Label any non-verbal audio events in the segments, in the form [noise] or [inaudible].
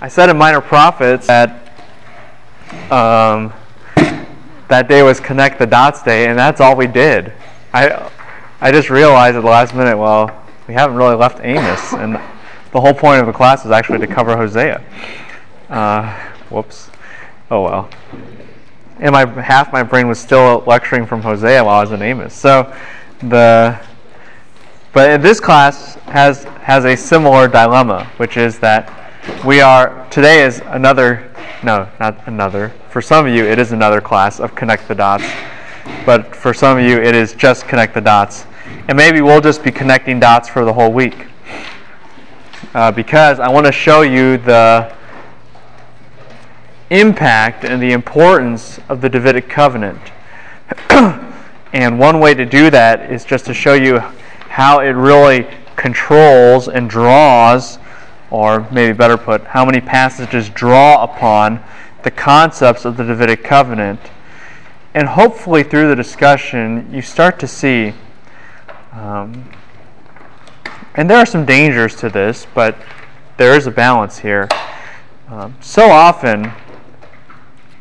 I said in Minor Prophets that um, that day was Connect the Dots Day, and that's all we did. I I just realized at the last minute, well, we haven't really left Amos, and the whole point of the class is actually to cover Hosea. Uh, whoops. Oh well. And my half my brain was still lecturing from Hosea while I was in Amos. So the but this class has has a similar dilemma, which is that we are today is another no, not another. For some of you it is another class of connect the dots. But for some of you it is just connect the dots. And maybe we'll just be connecting dots for the whole week. Uh, because I want to show you the impact and the importance of the Davidic covenant. [coughs] and one way to do that is just to show you how it really controls and draws, or maybe better put, how many passages draw upon the concepts of the Davidic covenant. And hopefully, through the discussion, you start to see. Um, and there are some dangers to this, but there is a balance here. Um, so often,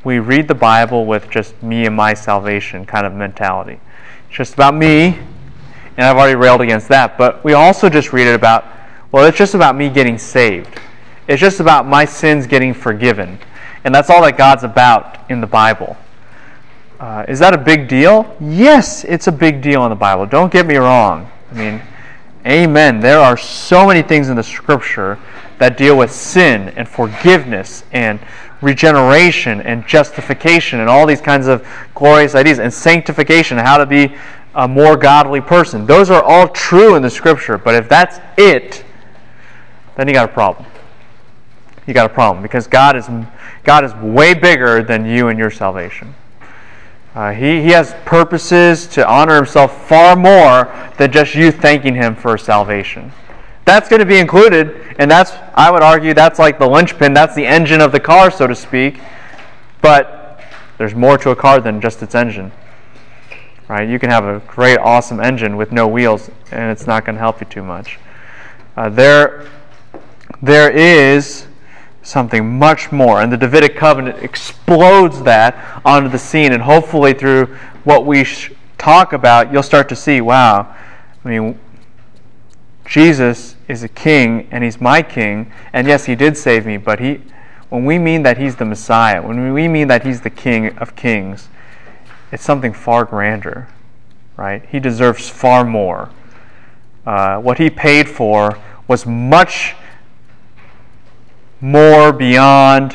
we read the Bible with just me and my salvation kind of mentality. It's just about me, and I've already railed against that. But we also just read it about, well, it's just about me getting saved. It's just about my sins getting forgiven. And that's all that God's about in the Bible. Uh, is that a big deal? Yes, it's a big deal in the Bible. Don't get me wrong. I mean, amen. There are so many things in the Scripture that deal with sin and forgiveness and regeneration and justification and all these kinds of glorious ideas and sanctification, how to be a more godly person. Those are all true in the scripture, but if that's it, then you got a problem. You got a problem because God is God is way bigger than you and your salvation. Uh, he, he has purposes to honor himself far more than just you thanking him for salvation. That's going to be included, and that's, I would argue, that's like the linchpin, that's the engine of the car, so to speak. But there's more to a car than just its engine. Right? You can have a great, awesome engine with no wheels, and it's not going to help you too much. Uh, there, there is something much more, and the Davidic covenant explodes that onto the scene, and hopefully through what we sh- talk about, you'll start to see, wow, I mean, Jesus is a king and he's my king, and yes, he did save me, but he when we mean that he's the Messiah, when we mean that he's the king of kings, it's something far grander, right? He deserves far more. Uh, what he paid for was much more beyond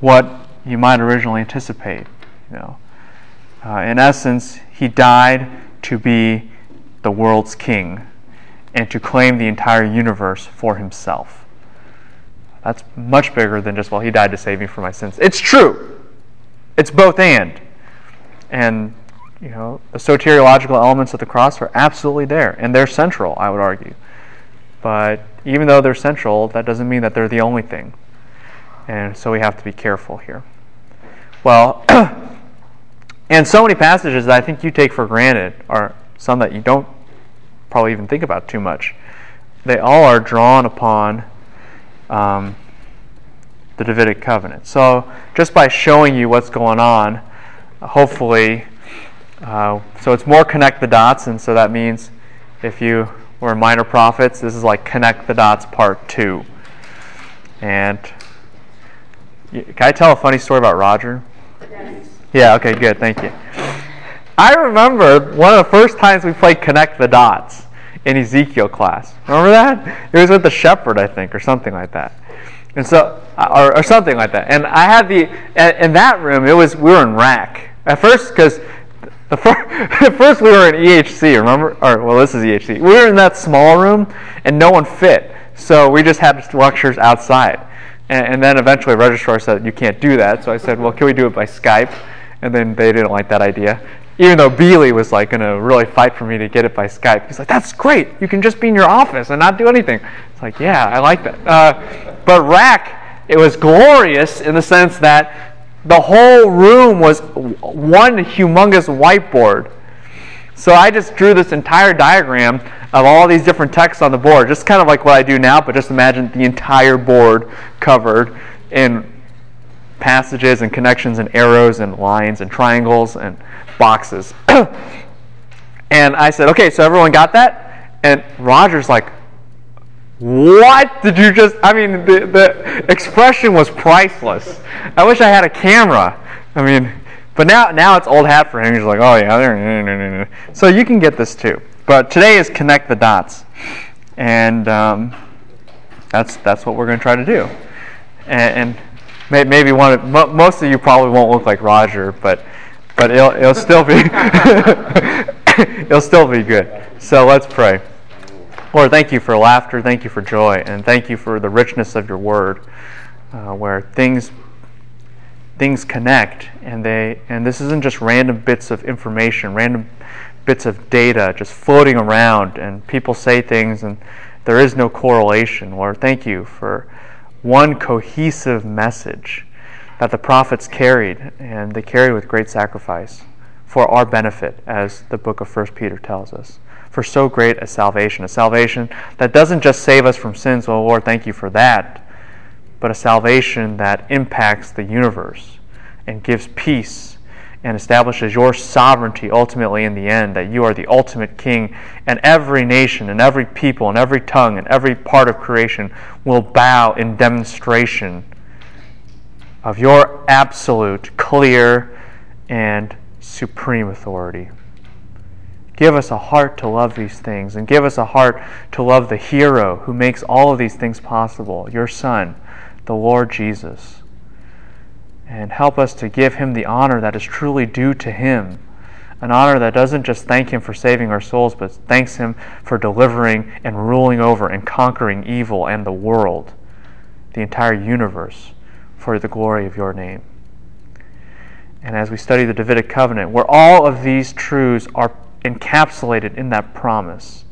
what you might originally anticipate. You know, uh, in essence, he died to be the world's king and to claim the entire universe for himself. That's much bigger than just, well, he died to save me from my sins. It's true. It's both and. And, you know, the soteriological elements of the cross are absolutely there, and they're central, I would argue. But even though they're central, that doesn't mean that they're the only thing. And so we have to be careful here. Well, [clears throat] and so many passages that I think you take for granted are some that you don't probably even think about too much. They all are drawn upon um, the Davidic covenant. So, just by showing you what's going on, hopefully, uh, so it's more connect the dots, and so that means if you were minor prophets, this is like connect the dots part two. And can I tell a funny story about Roger? Yes. Yeah, okay, good, thank you. I remember one of the first times we played Connect the Dots in Ezekiel class. Remember that? It was with the shepherd, I think, or something like that. And so, uh, or, or something like that. And I had the, in that room, it was, we were in rack. At first, because first, [laughs] first we were in EHC, remember? Or, well, this is EHC. We were in that small room, and no one fit. So we just had lectures outside. And, and then eventually, registrar said, you can't do that. So I said, well, can we do it by Skype? And then they didn't like that idea even though Beely was like going to really fight for me to get it by Skype. He's like, "That's great. You can just be in your office and not do anything." It's like, yeah, I like that. Uh, but Rack, it was glorious in the sense that the whole room was one humongous whiteboard. So I just drew this entire diagram of all these different texts on the board, just kind of like what I do now, but just imagine the entire board covered in passages and connections and arrows and lines and triangles and boxes. [coughs] and I said, okay, so everyone got that? And Roger's like, what did you just? I mean, the, the expression was priceless. I wish I had a camera. I mean, but now now it's old hat for him. He's like, oh yeah. So you can get this too. But today is connect the dots, and um, that's that's what we're going to try to do. And, and maybe one of, most of you probably won't look like Roger, but but it'll, it'll still be [laughs] it'll still be good. So let's pray. Lord, thank you for laughter, thank you for joy, and thank you for the richness of your word, uh, where things things connect, and they and this isn't just random bits of information, random bits of data just floating around, and people say things, and there is no correlation. Lord, thank you for one cohesive message that the prophets carried, and they carried with great sacrifice for our benefit, as the book of First Peter tells us for so great a salvation. A salvation that doesn't just save us from sins, well, Lord, thank you for that, but a salvation that impacts the universe and gives peace and establishes your sovereignty ultimately in the end, that you are the ultimate king, and every nation and every people and every tongue and every part of creation will bow in demonstration of your absolute, clear, and supreme authority. Give us a heart to love these things, and give us a heart to love the hero who makes all of these things possible, your Son, the Lord Jesus. And help us to give him the honor that is truly due to him. An honor that doesn't just thank him for saving our souls, but thanks him for delivering and ruling over and conquering evil and the world, the entire universe, for the glory of your name. And as we study the Davidic covenant, where all of these truths are encapsulated in that promise.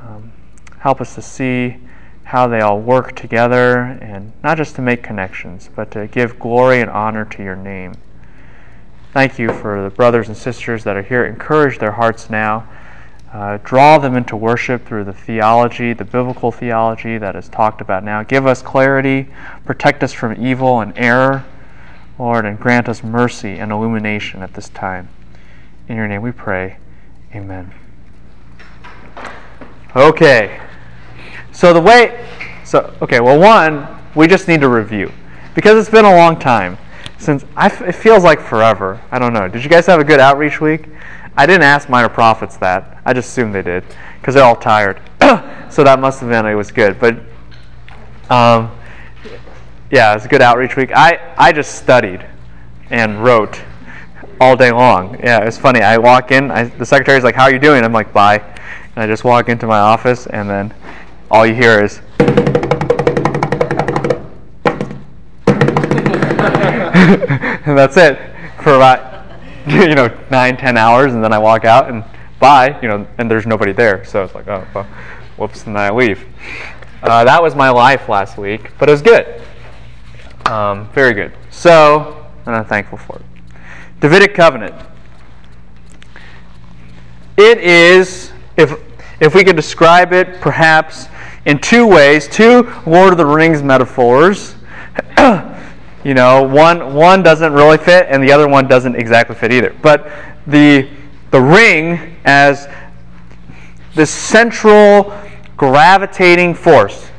Um, help us to see how they all work together and not just to make connections, but to give glory and honor to your name. Thank you for the brothers and sisters that are here. Encourage their hearts now. Uh, draw them into worship through the theology, the biblical theology that is talked about now. Give us clarity, protect us from evil and error, Lord, and grant us mercy and illumination at this time. In your name we pray. Amen. Okay. So the way, so, okay, well, one, we just need to review. Because it's been a long time since, I, it feels like forever. I don't know. Did you guys have a good outreach week? I didn't ask minor prophets that. I just assumed they did because they're all tired. [coughs] so that must have been it was good. But um, yeah, it was a good outreach week. I, I just studied and wrote all day long. Yeah, it's funny. I walk in, I, the secretary's like, "How are you doing?" I'm like, "Bye," and I just walk into my office, and then all you hear is. and [laughs] that's it for about you know nine ten hours and then i walk out and bye you know and there's nobody there so it's like oh well, whoops and then i leave uh, that was my life last week but it was good um, very good so and i'm thankful for it Davidic covenant. It is, if, if we could describe it perhaps in two ways, two Lord of the Rings metaphors. [clears throat] you know, one, one doesn't really fit and the other one doesn't exactly fit either. But the, the ring as this central gravitating force,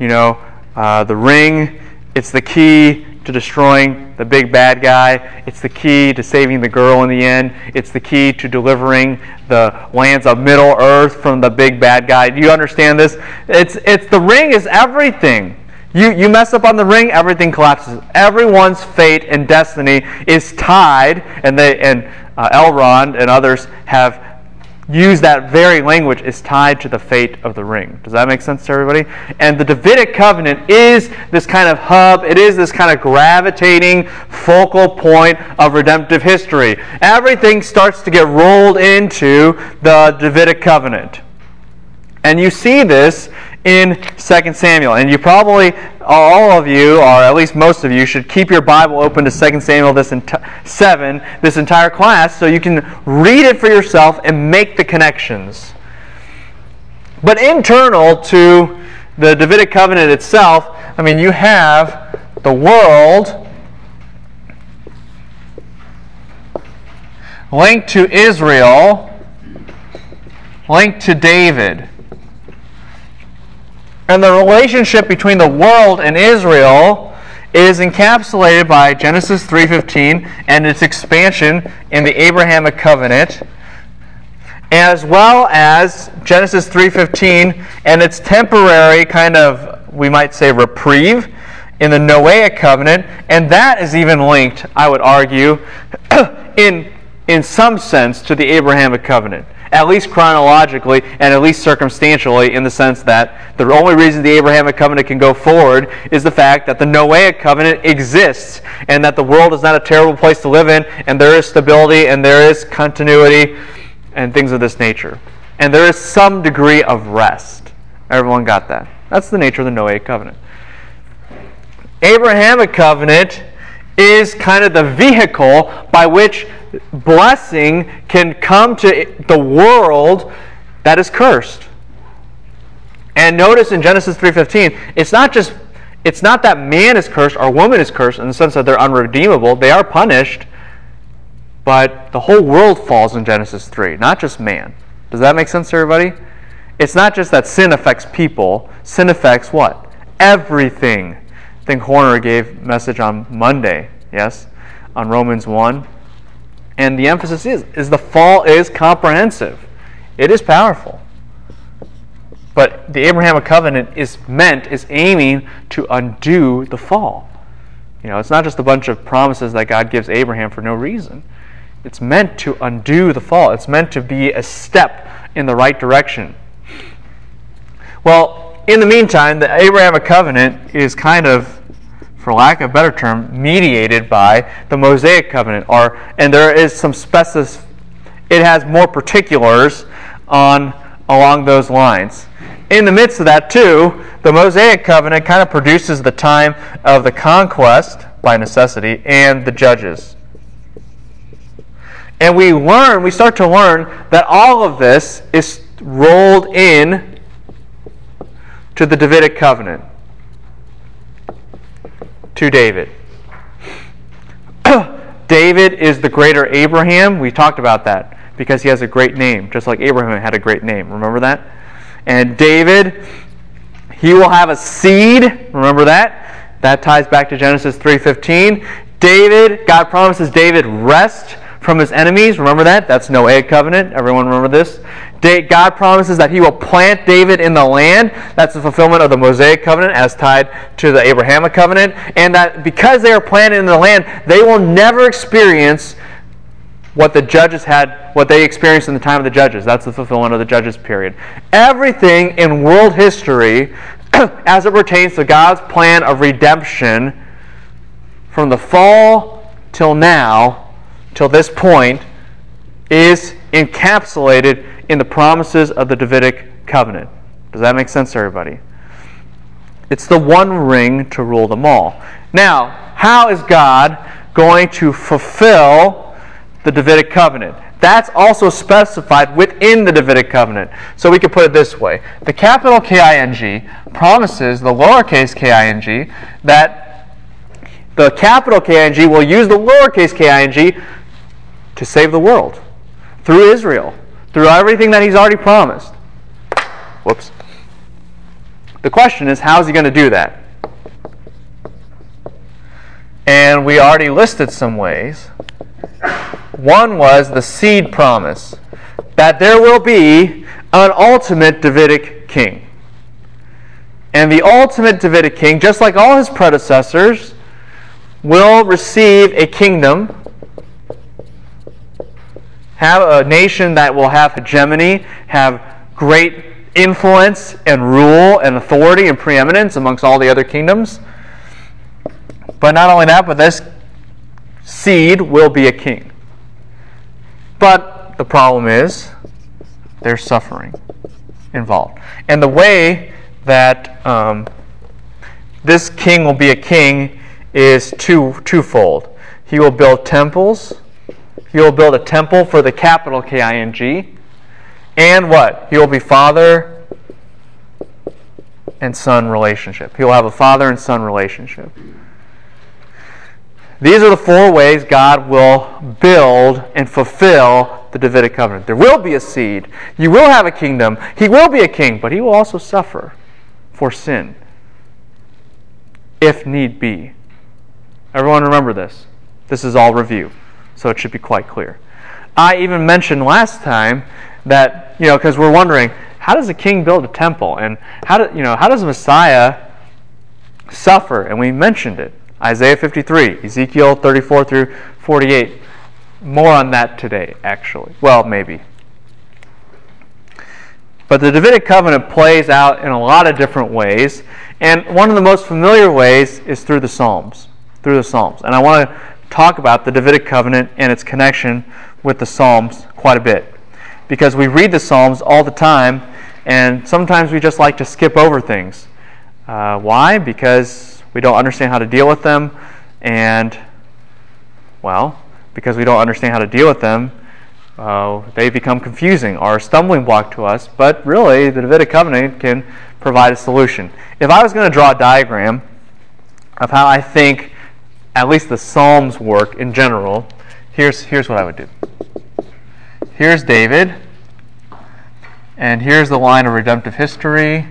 you know, uh, the ring, it's the key to destroying the big bad guy. It's the key to saving the girl in the end. It's the key to delivering the lands of Middle Earth from the big bad guy. Do you understand this? It's, it's the ring is everything. You, you mess up on the ring, everything collapses. Everyone's fate and destiny is tied, and they and uh, Elrond and others have use that very language is tied to the fate of the ring. Does that make sense to everybody? And the Davidic covenant is this kind of hub, it is this kind of gravitating focal point of redemptive history. Everything starts to get rolled into the Davidic covenant. And you see this in 2 Samuel. And you probably, all of you, or at least most of you, should keep your Bible open to 2 Samuel this enti- 7, this entire class, so you can read it for yourself and make the connections. But internal to the Davidic covenant itself, I mean, you have the world linked to Israel, linked to David. And the relationship between the world and Israel is encapsulated by Genesis 3:15 and its expansion in the Abrahamic covenant as well as Genesis 3:15 and its temporary kind of we might say reprieve in the Noahic covenant. And that is even linked I would argue [coughs] in in some sense to the Abrahamic covenant at least chronologically and at least circumstantially, in the sense that the only reason the Abrahamic covenant can go forward is the fact that the Noahic covenant exists and that the world is not a terrible place to live in, and there is stability and there is continuity and things of this nature. And there is some degree of rest. Everyone got that? That's the nature of the Noahic covenant. Abrahamic covenant is kind of the vehicle by which blessing can come to the world that is cursed. And notice in Genesis 3:15, it's not just it's not that man is cursed or woman is cursed in the sense that they're unredeemable, they are punished, but the whole world falls in Genesis 3, not just man. Does that make sense to everybody? It's not just that sin affects people, sin affects what? Everything. I think Horner gave message on Monday, yes, on Romans 1. And the emphasis is, is the fall is comprehensive. It is powerful. But the Abrahamic covenant is meant, is aiming to undo the fall. You know, it's not just a bunch of promises that God gives Abraham for no reason. It's meant to undo the fall. It's meant to be a step in the right direction. Well, in the meantime, the Abrahamic covenant is kind of for lack of a better term, mediated by the Mosaic covenant. Or, and there is some specific, it has more particulars on along those lines. In the midst of that, too, the Mosaic covenant kind of produces the time of the conquest by necessity and the judges. And we learn, we start to learn that all of this is rolled in to the Davidic covenant to David. [clears throat] David is the greater Abraham. We talked about that because he has a great name, just like Abraham had a great name. Remember that? And David, he will have a seed. Remember that? That ties back to Genesis 3:15. David, God promises David rest from his enemies. Remember that? That's Noahic covenant. Everyone remember this? God promises that he will plant David in the land. That's the fulfillment of the Mosaic covenant as tied to the Abrahamic covenant. And that because they are planted in the land, they will never experience what the judges had, what they experienced in the time of the judges. That's the fulfillment of the judges period. Everything in world history, [clears throat] as it pertains to God's plan of redemption, from the fall till now, till this point, is encapsulated in the promises of the Davidic covenant. Does that make sense to everybody? It's the one ring to rule them all. Now, how is God going to fulfill the Davidic covenant? That's also specified within the Davidic covenant. So we could put it this way the capital K I N G promises the lowercase k i n g that the capital K I N G will use the lowercase k i n g to save the world through Israel through everything that he's already promised. Whoops. The question is, how is he going to do that? And we already listed some ways. One was the seed promise that there will be an ultimate Davidic king. And the ultimate Davidic king, just like all his predecessors, will receive a kingdom have a nation that will have hegemony, have great influence and rule and authority and preeminence amongst all the other kingdoms. But not only that, but this seed will be a king. But the problem is there's suffering involved. And the way that um, this king will be a king is two, twofold. He will build temples he will build a temple for the capital K I N G. And what? He will be father and son relationship. He will have a father and son relationship. These are the four ways God will build and fulfill the Davidic covenant. There will be a seed. You will have a kingdom. He will be a king, but he will also suffer for sin if need be. Everyone remember this. This is all review, so it should be quite clear. I even mentioned last time that, you know, because we're wondering, how does a king build a temple? And how, do, you know, how does Messiah suffer? And we mentioned it. Isaiah 53, Ezekiel 34 through 48. More on that today, actually. Well, maybe. But the Davidic covenant plays out in a lot of different ways. And one of the most familiar ways is through the Psalms. Through the Psalms. And I want to talk about the Davidic covenant and its connection with the Psalms quite a bit. Because we read the Psalms all the time, and sometimes we just like to skip over things. Uh, why? Because we don't understand how to deal with them, and, well, because we don't understand how to deal with them, uh, they become confusing or a stumbling block to us. But really, the Davidic covenant can provide a solution. If I was going to draw a diagram of how I think at least the Psalms work in general, here's, here's what I would do. Here's David, and here's the line of redemptive history,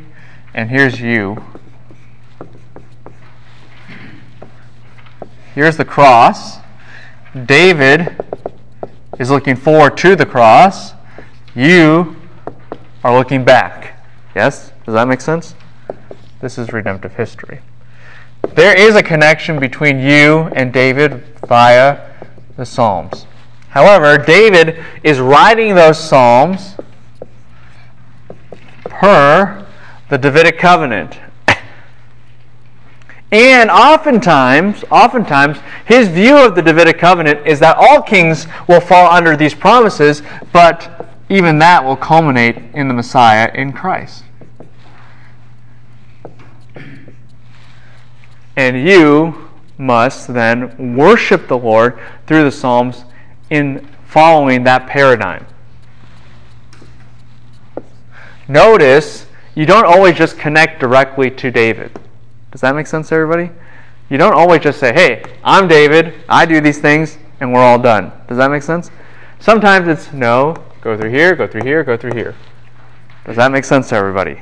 and here's you. Here's the cross. David is looking forward to the cross. You are looking back. Yes? Does that make sense? This is redemptive history. There is a connection between you and David via the Psalms. However, David is writing those Psalms per the Davidic covenant. [coughs] And oftentimes, oftentimes, his view of the Davidic covenant is that all kings will fall under these promises, but even that will culminate in the Messiah in Christ. And you must then worship the Lord through the Psalms in following that paradigm. Notice you don't always just connect directly to David. Does that make sense, to everybody? You don't always just say, hey, I'm David, I do these things, and we're all done. Does that make sense? Sometimes it's no, go through here, go through here, go through here. Does that make sense to everybody?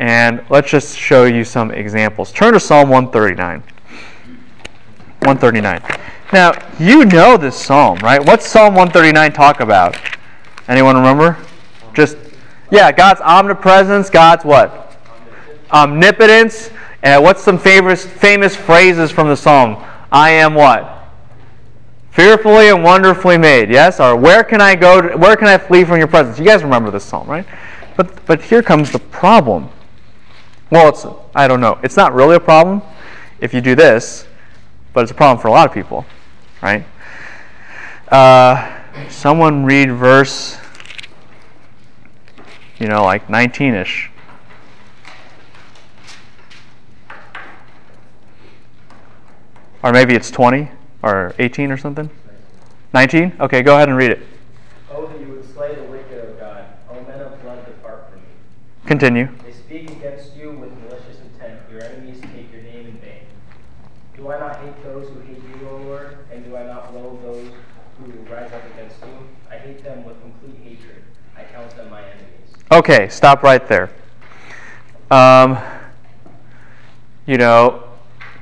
And let's just show you some examples. Turn to Psalm 139. 139. Now, you know this psalm, right? What's Psalm 139 talk about? Anyone remember? Just, yeah, God's omnipresence, God's what? Omnipotence. And what's some famous, famous phrases from the psalm? I am what? Fearfully and wonderfully made. Yes? Or where can I go? To, where can I flee from your presence? You guys remember this psalm, right? But, but here comes the problem. Well, it's, I don't know. It's not really a problem if you do this, but it's a problem for a lot of people, right? Uh, someone read verse, you know, like 19 ish. Or maybe it's 20 or 18 or something? 19? Okay, go ahead and read it. Oh, that you would slay the wicked, O God. O men of blood, depart from me. Continue. They speak against you with malicious intent. Your enemies take your name in vain. Do I not hate those who hate you, O Lord? And do I not loathe those who rise up against you? I hate them with complete hatred. I count them my enemies. Okay, stop right there. Um, you know,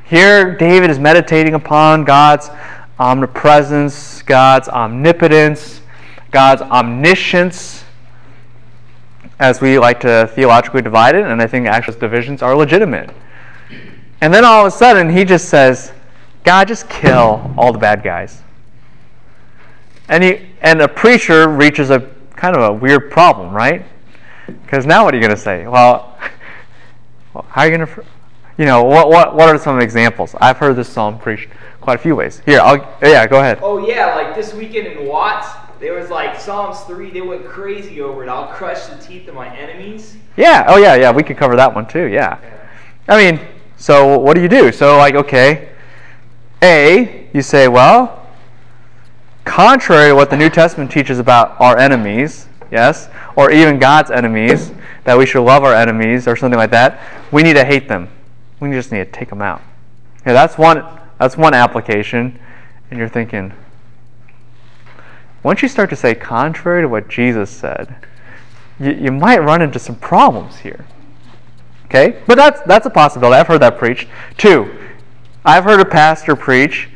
here, David is meditating upon God's omnipresence, God's omnipotence, God's omniscience, as we like to theologically divide it, and I think actual divisions are legitimate. And then all of a sudden, he just says, God, just kill all the bad guys. And, he, and a preacher reaches a kind of a weird problem, right? Because now what are you going to say? Well, [laughs] how are you going to you know, what, what, what are some examples? I've heard this psalm preached quite a few ways. Here, I'll, yeah, go ahead. Oh, yeah, like this weekend in Watts, there was like Psalms 3, they went crazy over it. I'll crush the teeth of my enemies. Yeah, oh, yeah, yeah, we could cover that one too, yeah. I mean, so what do you do? So, like, okay, A, you say, well, contrary to what the New Testament teaches about our enemies, yes? Or even God's enemies, that we should love our enemies or something like that. We need to hate them. We just need to take them out. Yeah, that's one that's one application. And you're thinking, once you start to say contrary to what Jesus said, you, you might run into some problems here. Okay? But that's that's a possibility. I've heard that preached. Two, I've heard a pastor preach,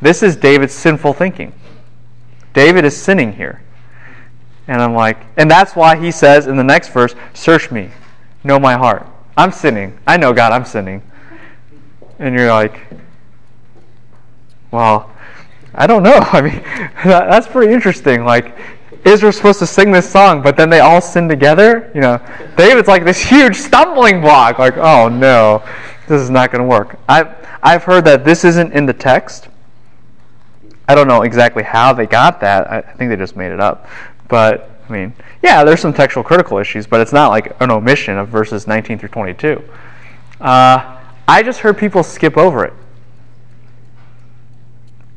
this is David's sinful thinking. David is sinning here. And I'm like, and that's why he says in the next verse, Search me, know my heart. I'm sinning. I know God, I'm sinning. And you're like, Well, I don't know. [laughs] I mean, that's pretty interesting. Like, Israel's supposed to sing this song, but then they all sin together. You know, David's like this huge stumbling block. Like, oh no, this is not going to work. I've I've heard that this isn't in the text. I don't know exactly how they got that. I think they just made it up. But I mean, yeah, there's some textual critical issues, but it's not like an omission of verses 19 through 22. Uh, I just heard people skip over it.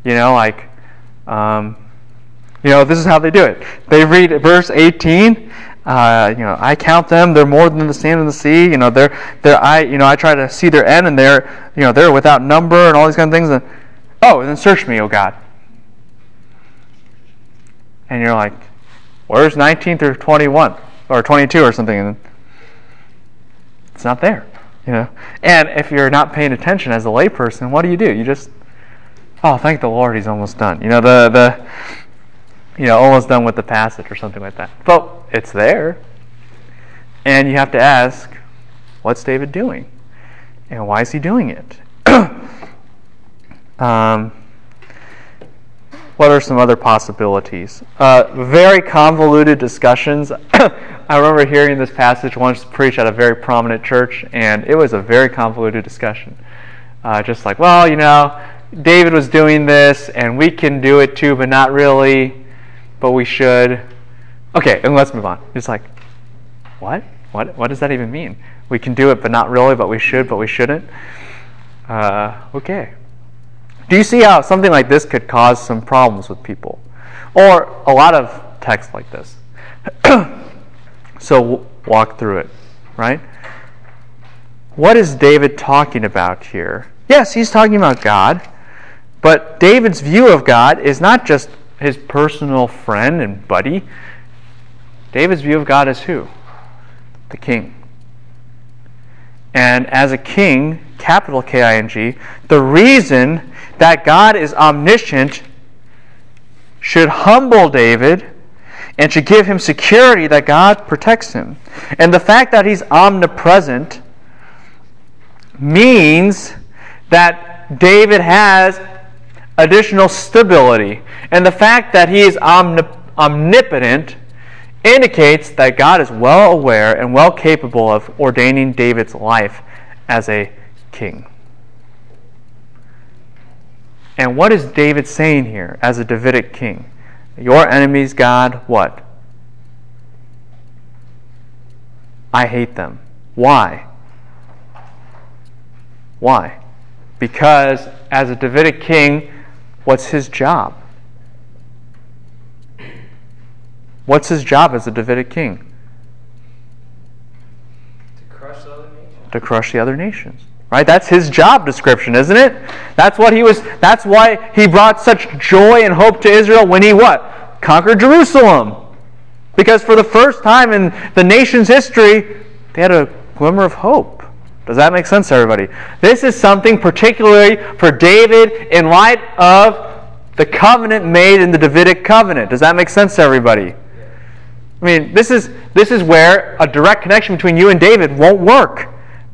You know, like, um, you know, this is how they do it. They read verse 18. Uh, you know, I count them; they're more than the sand in the sea. You know, they're, they're I, you know, I try to see their end, and they're, you know, they're without number, and all these kind of things. And oh, and then search me, O God. And you're like, where's 19 through 21 or 22 or something? And it's not there, you know. And if you're not paying attention as a layperson, what do you do? You just oh, thank the Lord, he's almost done. You know, the, the you know, almost done with the passage or something like that. But it's there. And you have to ask, what's David doing? And why is he doing it? [coughs] um, what are some other possibilities? Uh, very convoluted discussions. [coughs] I remember hearing this passage once preached at a very prominent church, and it was a very convoluted discussion. Uh, just like, well, you know, David was doing this, and we can do it too, but not really, but we should. Okay, and let's move on. It's like, what? What? What does that even mean? We can do it, but not really, but we should, but we shouldn't. Uh, okay. Do you see how something like this could cause some problems with people? Or a lot of text like this. [coughs] so walk through it, right? What is David talking about here? Yes, he's talking about God. But David's view of God is not just his personal friend and buddy. David's view of God is who? The king. And as a king, capital K I N G, the reason that God is omniscient should humble David and should give him security that God protects him. And the fact that he's omnipresent means that David has additional stability. And the fact that he is omnip- omnipotent indicates that God is well aware and well capable of ordaining David's life as a king. And what is David saying here as a Davidic king? Your enemies, God, what? I hate them. Why? Why? Because as a Davidic king, What's his job? What's his job as a Davidic king? To crush the other nations. To crush the other nations. Right? That's his job description, isn't it? That's what he was that's why he brought such joy and hope to Israel when he what? Conquered Jerusalem. Because for the first time in the nation's history, they had a glimmer of hope. Does that make sense everybody? This is something particularly for David in light of the covenant made in the Davidic covenant. Does that make sense to everybody? I mean, this is, this is where a direct connection between you and David won't work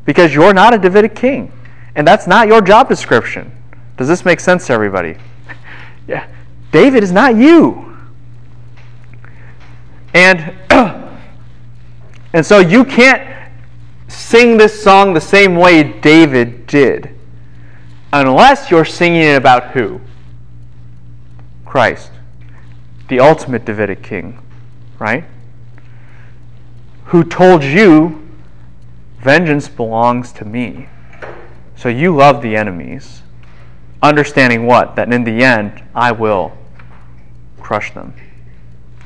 because you're not a Davidic king. And that's not your job description. Does this make sense to everybody? [laughs] yeah. David is not you. And, [clears throat] and so you can't sing this song the same way David did. Unless you're singing it about who? Christ, the ultimate Davidic king, right? Who told you, vengeance belongs to me. So you love the enemies, understanding what? That in the end, I will crush them.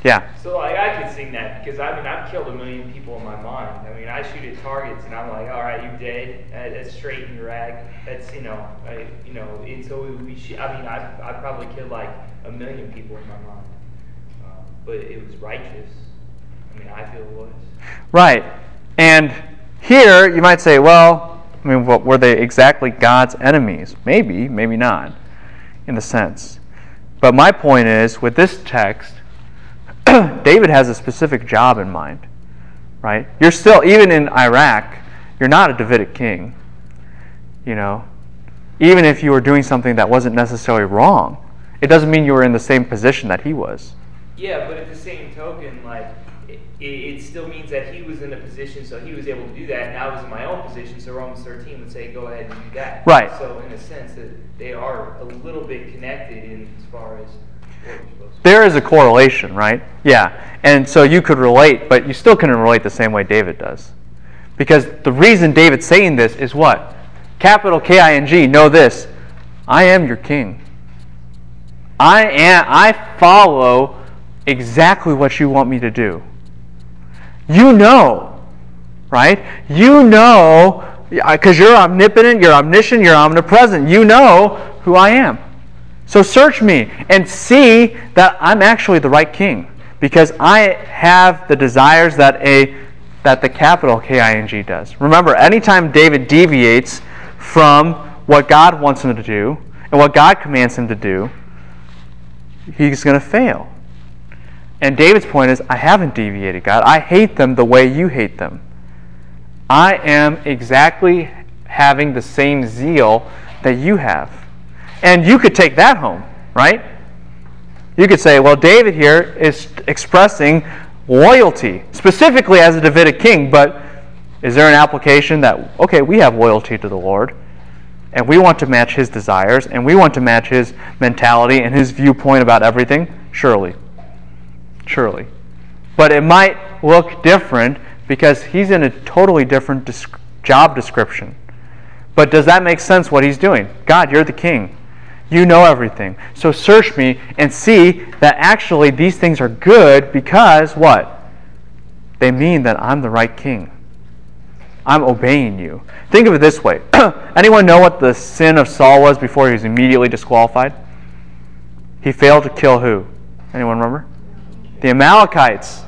Yeah. So like I could sing that because I mean I've killed a million people in my mind. I mean I shoot at targets and I'm like, all right, you're dead. Uh, that's straight in Iraq. That's you know, I, you know. And so we, should, I mean I I probably killed like a million people in my mind, uh, but it was righteous. I mean I feel it was. Right. And here you might say, well, I mean, what, were they exactly God's enemies? Maybe, maybe not, in a sense. But my point is, with this text, [coughs] David has a specific job in mind, right? You're still, even in Iraq, you're not a Davidic king, you know. Even if you were doing something that wasn't necessarily wrong, it doesn't mean you were in the same position that he was. Yeah, but at the same token, like it, it, still means that he was in a position, so he was able to do that, and I was in my own position, so Romans 13 would say, go ahead and do that. Right. So, in a sense, that they are a little bit connected in as far as there is a correlation, right? Yeah. And so you could relate, but you still couldn't relate the same way David does. Because the reason David's saying this is what? Capital K I N G, know this. I am your king. I am I follow exactly what you want me to do. You know, right? You know, because you're omnipotent, you're omniscient, you're omnipresent. You know who I am. So search me and see that I'm actually the right king because I have the desires that a that the capital K-I-N-G does. Remember, anytime David deviates from what God wants him to do and what God commands him to do, he's going to fail. And David's point is, I haven't deviated, God. I hate them the way you hate them. I am exactly having the same zeal that you have. And you could take that home, right? You could say, well, David here is expressing loyalty, specifically as a Davidic king, but is there an application that, okay, we have loyalty to the Lord, and we want to match his desires, and we want to match his mentality and his viewpoint about everything? Surely surely. But it might look different because he's in a totally different job description. But does that make sense what he's doing? God, you're the king. You know everything. So search me and see that actually these things are good because what? They mean that I'm the right king. I'm obeying you. Think of it this way. [clears throat] Anyone know what the sin of Saul was before he was immediately disqualified? He failed to kill who? Anyone remember? the Amalekites.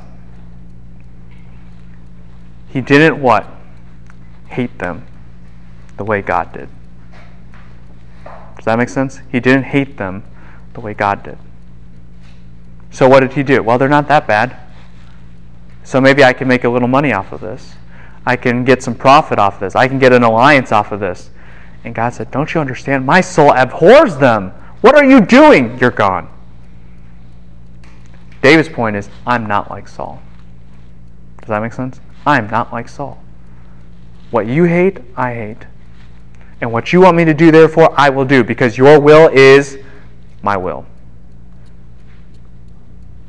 He didn't what? Hate them the way God did. Does that make sense? He didn't hate them the way God did. So what did he do? Well, they're not that bad. So maybe I can make a little money off of this. I can get some profit off of this. I can get an alliance off of this. And God said, Don't you understand? My soul abhors them. What are you doing? You're gone. David's point is, I'm not like Saul. Does that make sense? I'm not like Saul. What you hate, I hate. And what you want me to do, therefore, I will do, because your will is my will.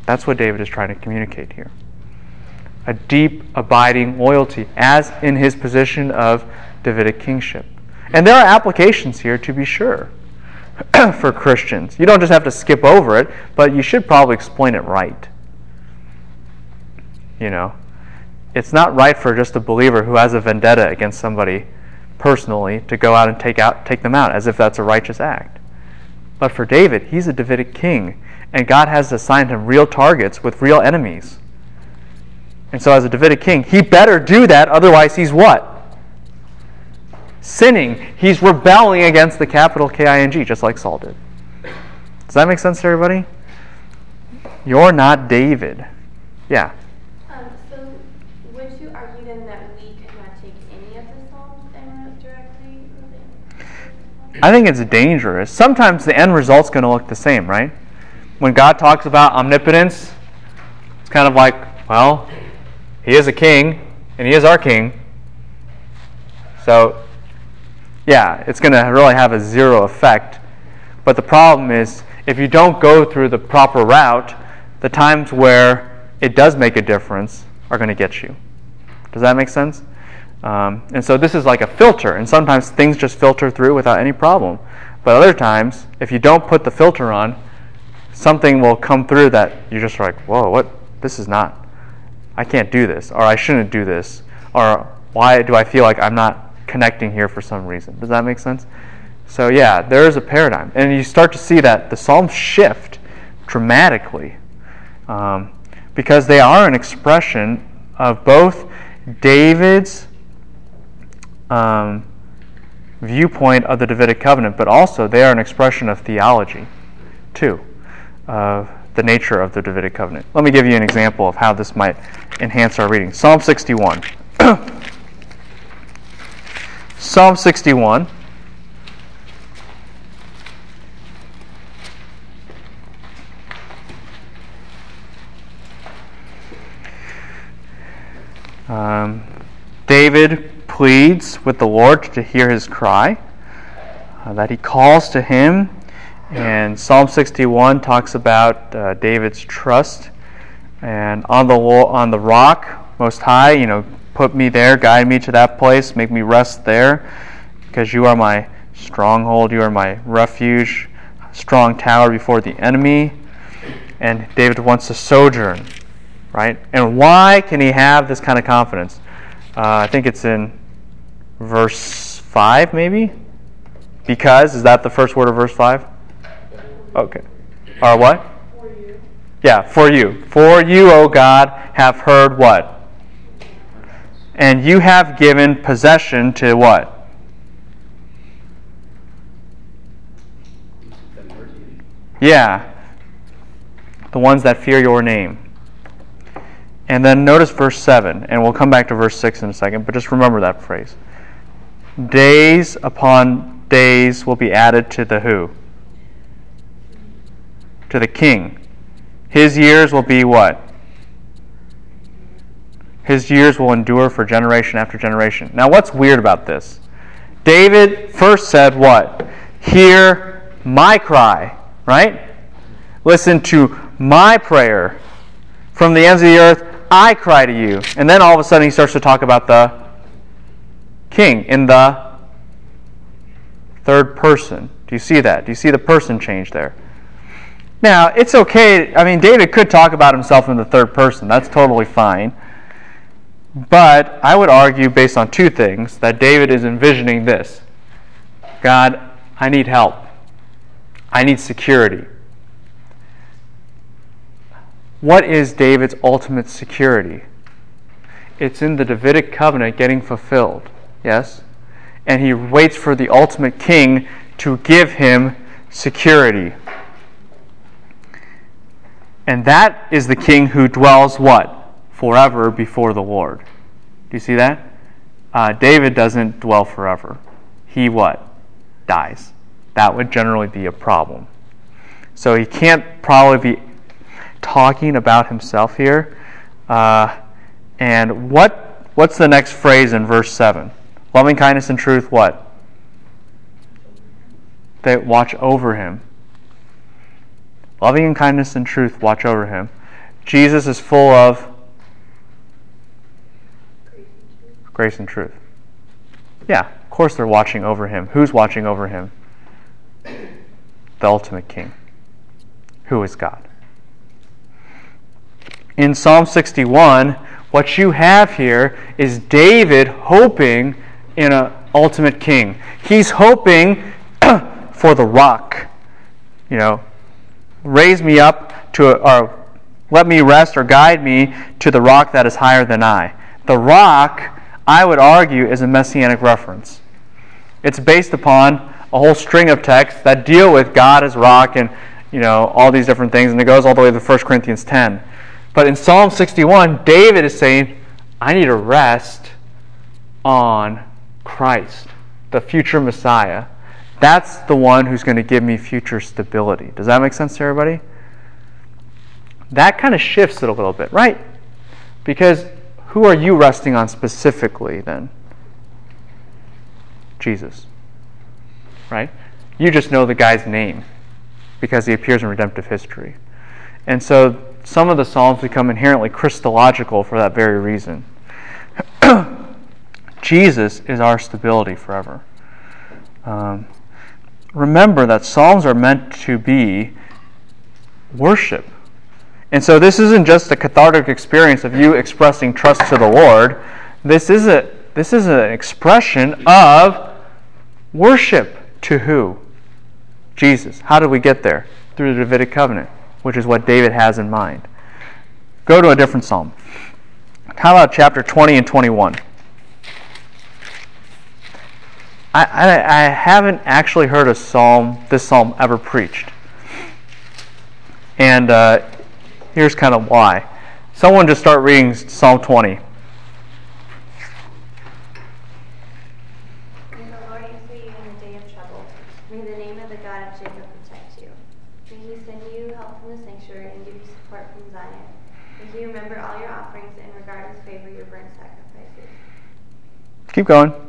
That's what David is trying to communicate here. A deep, abiding loyalty, as in his position of Davidic kingship. And there are applications here, to be sure. [clears throat] for Christians. You don't just have to skip over it, but you should probably explain it right. You know, it's not right for just a believer who has a vendetta against somebody personally to go out and take out take them out as if that's a righteous act. But for David, he's a Davidic king, and God has assigned him real targets with real enemies. And so as a Davidic king, he better do that, otherwise he's what? sinning. He's rebelling against the capital K I N G, just like Saul did. Does that make sense to everybody? You're not David. Yeah. Um, so, would you argue then that we could not take any of the Psalms and directly? I think it's dangerous. Sometimes the end result's going to look the same, right? When God talks about omnipotence, it's kind of like, well, He is a king, and He is our king. So yeah, it's going to really have a zero effect. But the problem is, if you don't go through the proper route, the times where it does make a difference are going to get you. Does that make sense? Um, and so this is like a filter, and sometimes things just filter through without any problem. But other times, if you don't put the filter on, something will come through that you're just like, whoa, what, this is not, I can't do this, or I shouldn't do this, or why do I feel like I'm not connecting here for some reason? Does that make sense? So, yeah, there is a paradigm. And you start to see that the Psalms shift dramatically um, because they are an expression of both David's um, viewpoint of the Davidic covenant, but also they are an expression of theology, too, of the nature of the Davidic covenant. Let me give you an example of how this might enhance our reading. Psalm 61. [clears throat] Psalm 61. Um, David pleads with the Lord to hear his cry, uh, that he calls to him. And Psalm 61 talks about uh, David's trust. And on the, on the rock, most high, you know, put me there, guide me to that place, make me rest there, because you are my stronghold, you are my refuge, strong tower before the enemy. And David wants to sojourn right? And why can he have this kind of confidence? Uh, I think it's in verse 5, maybe? Because, is that the first word of verse 5? Okay. Or what? Yeah, for you. For you, O God, have heard what? And you have given possession to what? Yeah. The ones that fear your name. And then notice verse 7, and we'll come back to verse 6 in a second, but just remember that phrase. Days upon days will be added to the who? To the king. His years will be what? His years will endure for generation after generation. Now, what's weird about this? David first said what? Hear my cry, right? Listen to my prayer. From the ends of the earth, I cry to you. And then all of a sudden he starts to talk about the king in the third person. Do you see that? Do you see the person change there? Now, it's okay. I mean, David could talk about himself in the third person. That's totally fine. But I would argue, based on two things, that David is envisioning this God, I need help. I need security. What is David's ultimate security? It's in the Davidic covenant getting fulfilled. Yes? And he waits for the ultimate king to give him security. And that is the king who dwells what? Forever before the Lord. Do you see that? Uh, David doesn't dwell forever. He what? Dies. That would generally be a problem. So he can't probably be talking about himself here. Uh, and what what's the next phrase in verse 7? Loving kindness and truth, what? They watch over him. Loving and kindness and truth watch over him. Jesus is full of grace and truth. Yeah, of course they're watching over him. Who's watching over him? The ultimate king. Who is God? in Psalm 61, what you have here is David hoping in an ultimate king. He's hoping [clears throat] for the rock. You know, raise me up to, a, or let me rest or guide me to the rock that is higher than I. The rock, I would argue, is a messianic reference. It's based upon a whole string of texts that deal with God as rock and you know all these different things, and it goes all the way to 1 Corinthians 10. But in Psalm 61, David is saying, I need to rest on Christ, the future Messiah. That's the one who's going to give me future stability. Does that make sense to everybody? That kind of shifts it a little bit, right? Because who are you resting on specifically then? Jesus. Right? You just know the guy's name because he appears in redemptive history. And so some of the Psalms become inherently Christological for that very reason. [clears throat] Jesus is our stability forever. Um, remember that Psalms are meant to be worship. And so this isn't just a cathartic experience of you expressing trust to the Lord. This is a this is an expression of worship to who? Jesus. How did we get there? Through the Davidic covenant, which is what David has in mind. Go to a different psalm. How about chapter 20 and 21? I, I, I haven't actually heard a psalm, this psalm, ever preached. And uh, here's kind of why. Someone just start reading Psalm 20. May the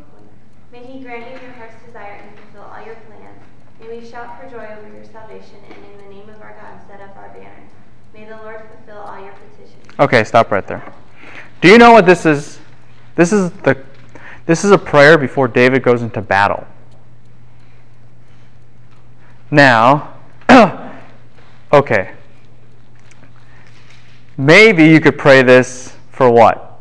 Okay, stop right there. Do you know what this is? This is the this is a prayer before David goes into battle. Now, [clears throat] okay. Maybe you could pray this for what?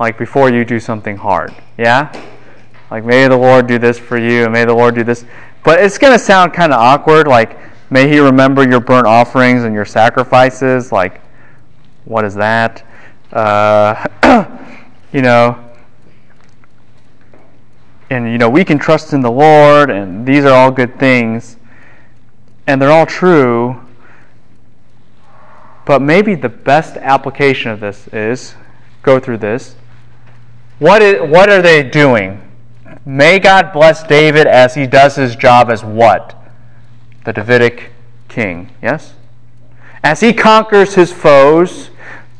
Like before you do something hard. Yeah? Like may the Lord do this for you and may the Lord do this. But it's going to sound kind of awkward like may he remember your burnt offerings and your sacrifices like what is that? Uh, [coughs] you know, and you know we can trust in the Lord, and these are all good things, and they're all true. But maybe the best application of this is go through this. What is what are they doing? May God bless David as he does his job as what? The Davidic king. Yes? As he conquers his foes,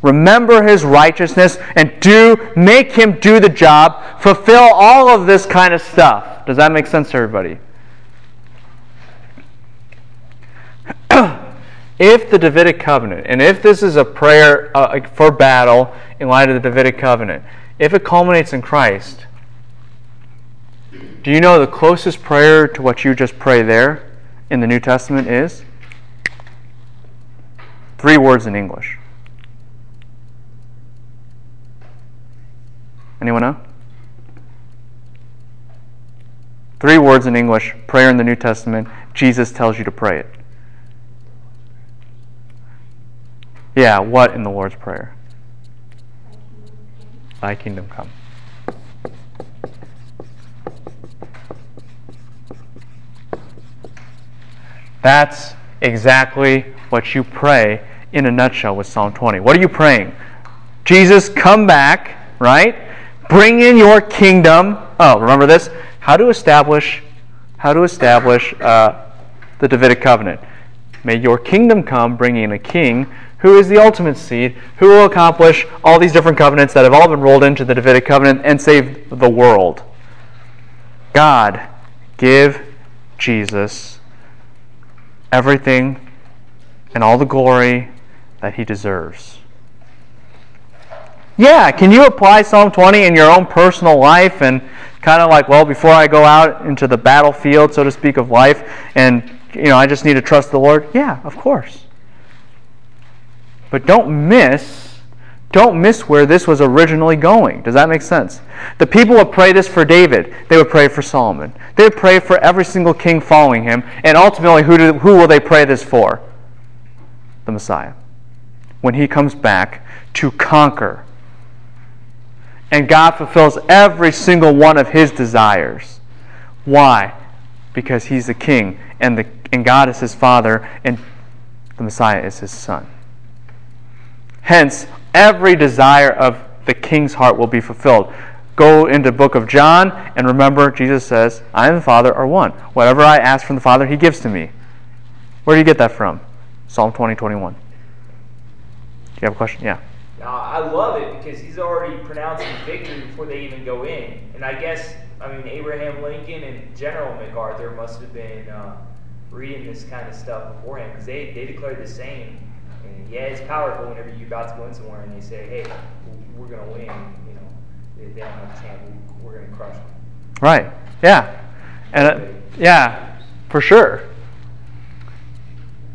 remember his righteousness and do make him do the job, fulfill all of this kind of stuff. Does that make sense to everybody? [clears throat] if the Davidic covenant, and if this is a prayer uh, for battle in light of the Davidic covenant, if it culminates in Christ, do you know the closest prayer to what you just pray there in the New Testament is? Three words in English. Anyone know? Three words in English, prayer in the New Testament. Jesus tells you to pray it. Yeah, what in the Lord's Prayer? Thy kingdom come. That's exactly what you pray in a nutshell with Psalm 20. What are you praying? Jesus, come back, right? Bring in your kingdom. Oh, remember this? How to establish, how to establish uh, the Davidic covenant. May your kingdom come, bringing in a king who is the ultimate seed, who will accomplish all these different covenants that have all been rolled into the Davidic covenant and save the world. God, give Jesus everything and all the glory that he deserves. Yeah, can you apply Psalm 20 in your own personal life and kind of like, well, before I go out into the battlefield, so to speak, of life, and you know, I just need to trust the Lord? Yeah, of course. But don't miss, don't miss where this was originally going. Does that make sense? The people would pray this for David. They would pray for Solomon. They would pray for every single king following him. And ultimately, who, do, who will they pray this for? The Messiah. When he comes back to conquer. And God fulfills every single one of his desires. Why? Because he's the king, and, the, and God is his father, and the Messiah is his son. Hence, every desire of the king's heart will be fulfilled. Go into book of John and remember Jesus says, I and the Father are one. Whatever I ask from the Father, he gives to me. Where do you get that from? Psalm 20, 21. Do you have a question? Yeah. Now, I love it because he's already pronouncing victory before they even go in. And I guess, I mean, Abraham Lincoln and General MacArthur must have been uh, reading this kind of stuff beforehand because they, they declared the same and yeah, it's powerful whenever you're about to go in somewhere and they say, hey, we're going to win. You know, they, they don't have a chance. We, are going to crush them. Right. Yeah. And uh, yeah, for sure.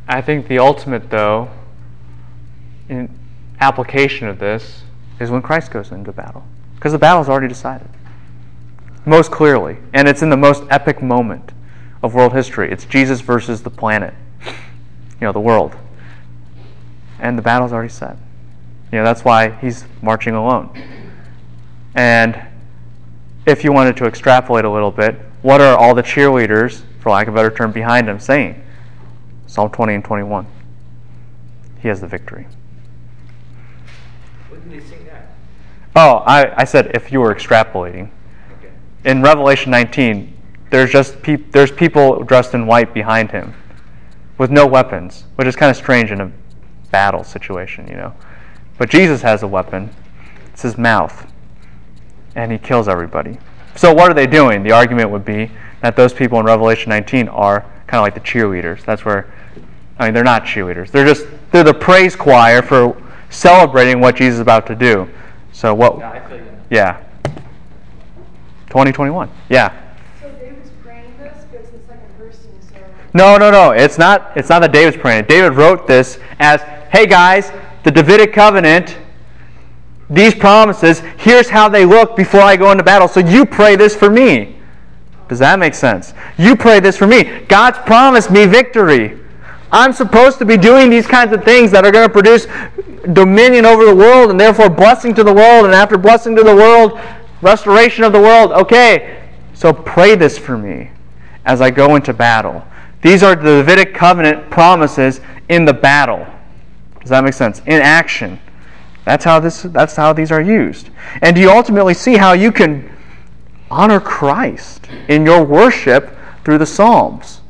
I think the ultimate, though, application of this is when Christ goes into battle. Because the battle's already decided. Most clearly. And it's in the most epic moment of world history. It's Jesus versus the planet, you know, the world. And the battle's already set. You know, that's why he's marching alone. And if you wanted to extrapolate a little bit, what are all the cheerleaders, for lack of a better term, behind him saying? Psalm 20 and 21. He has the victory. When did they sing that? Oh, I, I said if you were extrapolating. Okay. In Revelation 19, there's just pe- there's people dressed in white behind him with no weapons, which is kind of strange in a battle situation, you know. But Jesus has a weapon. It's his mouth. And he kills everybody. So what are they doing? The argument would be that those people in Revelation 19 are kind of like the cheerleaders. That's where I mean they're not cheerleaders. They're just they're the praise choir for celebrating what Jesus is about to do. So what Yeah, I feel you. yeah. 2021. Yeah. So David's praying this, but it's the second person, so. No, no, no. It's not. It's not that David's praying. David wrote this as, "Hey guys, the Davidic covenant, these promises. Here's how they look before I go into battle. So you pray this for me." Does that make sense? You pray this for me. God's promised me victory. I'm supposed to be doing these kinds of things that are going to produce dominion over the world and therefore blessing to the world. And after blessing to the world, restoration of the world. Okay, so pray this for me as I go into battle. These are the Davidic covenant promises in the battle. Does that make sense? In action. That's how this that's how these are used. And do you ultimately see how you can honor Christ in your worship through the Psalms?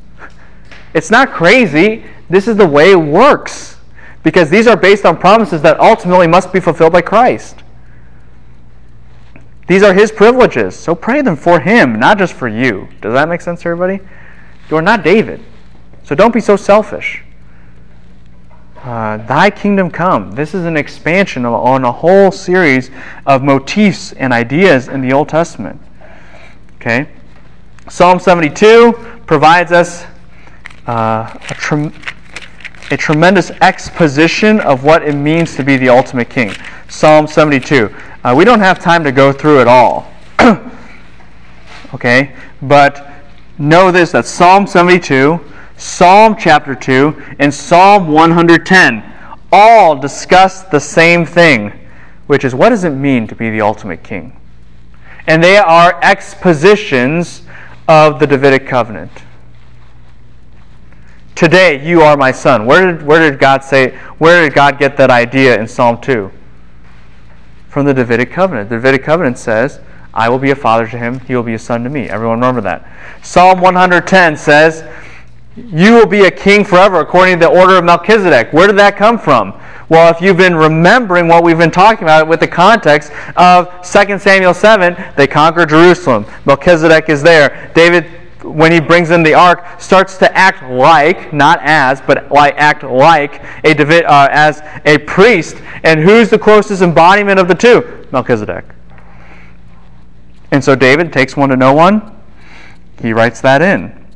It's not crazy. This is the way it works. Because these are based on promises that ultimately must be fulfilled by Christ. These are his privileges. So pray them for him, not just for you. Does that make sense to everybody? You're not David. So don't be so selfish. Uh, Thy kingdom come. This is an expansion of, on a whole series of motifs and ideas in the Old Testament. Okay? Psalm 72 provides us uh, a, trem- a tremendous exposition of what it means to be the ultimate king. Psalm 72. Uh, we don't have time to go through it all. [clears throat] okay? But know this that Psalm 72, Psalm chapter 2, and Psalm 110 all discuss the same thing, which is what does it mean to be the ultimate king? And they are expositions of the Davidic covenant. Today you are my son. Where did, where did God say, where did God get that idea in Psalm 2? From the Davidic covenant. The Davidic covenant says, I will be a father to him, he will be a son to me. Everyone remember that. Psalm 110 says, You will be a king forever according to the order of Melchizedek. Where did that come from? Well, if you've been remembering what we've been talking about with the context of 2 Samuel 7, they conquer Jerusalem. Melchizedek is there. David, when he brings in the ark, starts to act like, not as, but like act like a David, uh, as a priest. And who's the closest embodiment of the two? Melchizedek. And so David takes one to no one. He writes that in.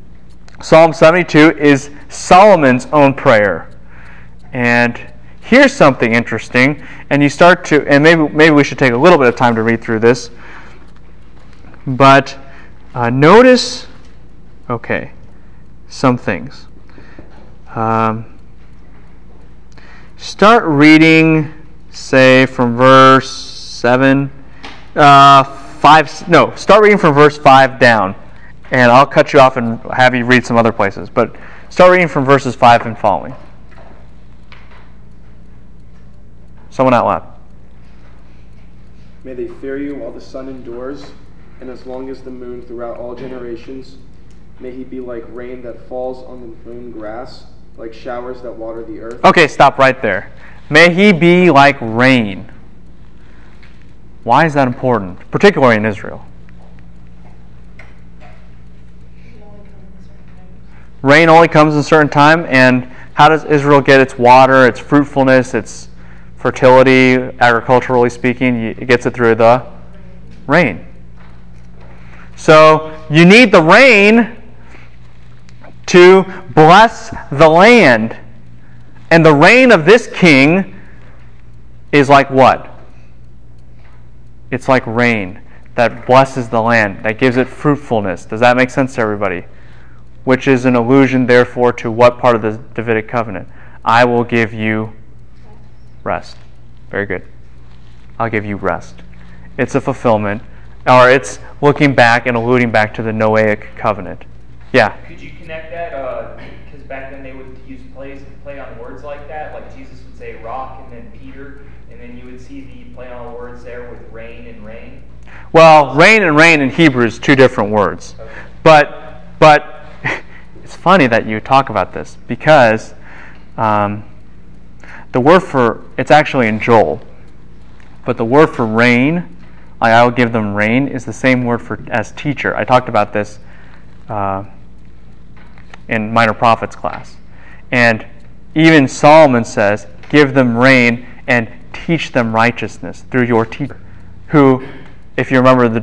Psalm 72 is Solomon's own prayer. And here's something interesting. And you start to, and maybe, maybe we should take a little bit of time to read through this. But uh, notice, okay, some things. Um, start reading, say, from verse 7. Uh, 5, no, start reading from verse 5 down. And I'll cut you off and have you read some other places. But start reading from verses 5 and following. Someone out loud. May they fear you while the sun endures, and as long as the moon throughout all generations. May he be like rain that falls on the moon grass, like showers that water the earth. Okay, stop right there. May he be like rain. Why is that important, particularly in Israel? Rain only comes in a certain time, and how does Israel get its water, its fruitfulness, its fertility, agriculturally speaking? It gets it through the rain. So you need the rain to bless the land. And the reign of this king is like what? It's like rain that blesses the land, that gives it fruitfulness. Does that make sense to everybody? Which is an allusion, therefore, to what part of the Davidic covenant? I will give you rest. Very good. I'll give you rest. It's a fulfillment, or it's looking back and alluding back to the Noahic covenant. Yeah. Could you connect that? Because uh, back then they would use plays play on words like that. Like Jesus would say rock and then Peter, and then you would see the play on words there with rain and rain. Well, rain and rain in Hebrew is two different words. Okay. But but [laughs] it's funny that you talk about this because um, the word for it's actually in Joel, but the word for rain, I, I will give them rain, is the same word for as teacher. I talked about this uh, in minor prophets class, and even Solomon says, "Give them rain and teach them righteousness through your teacher." Who, if you remember the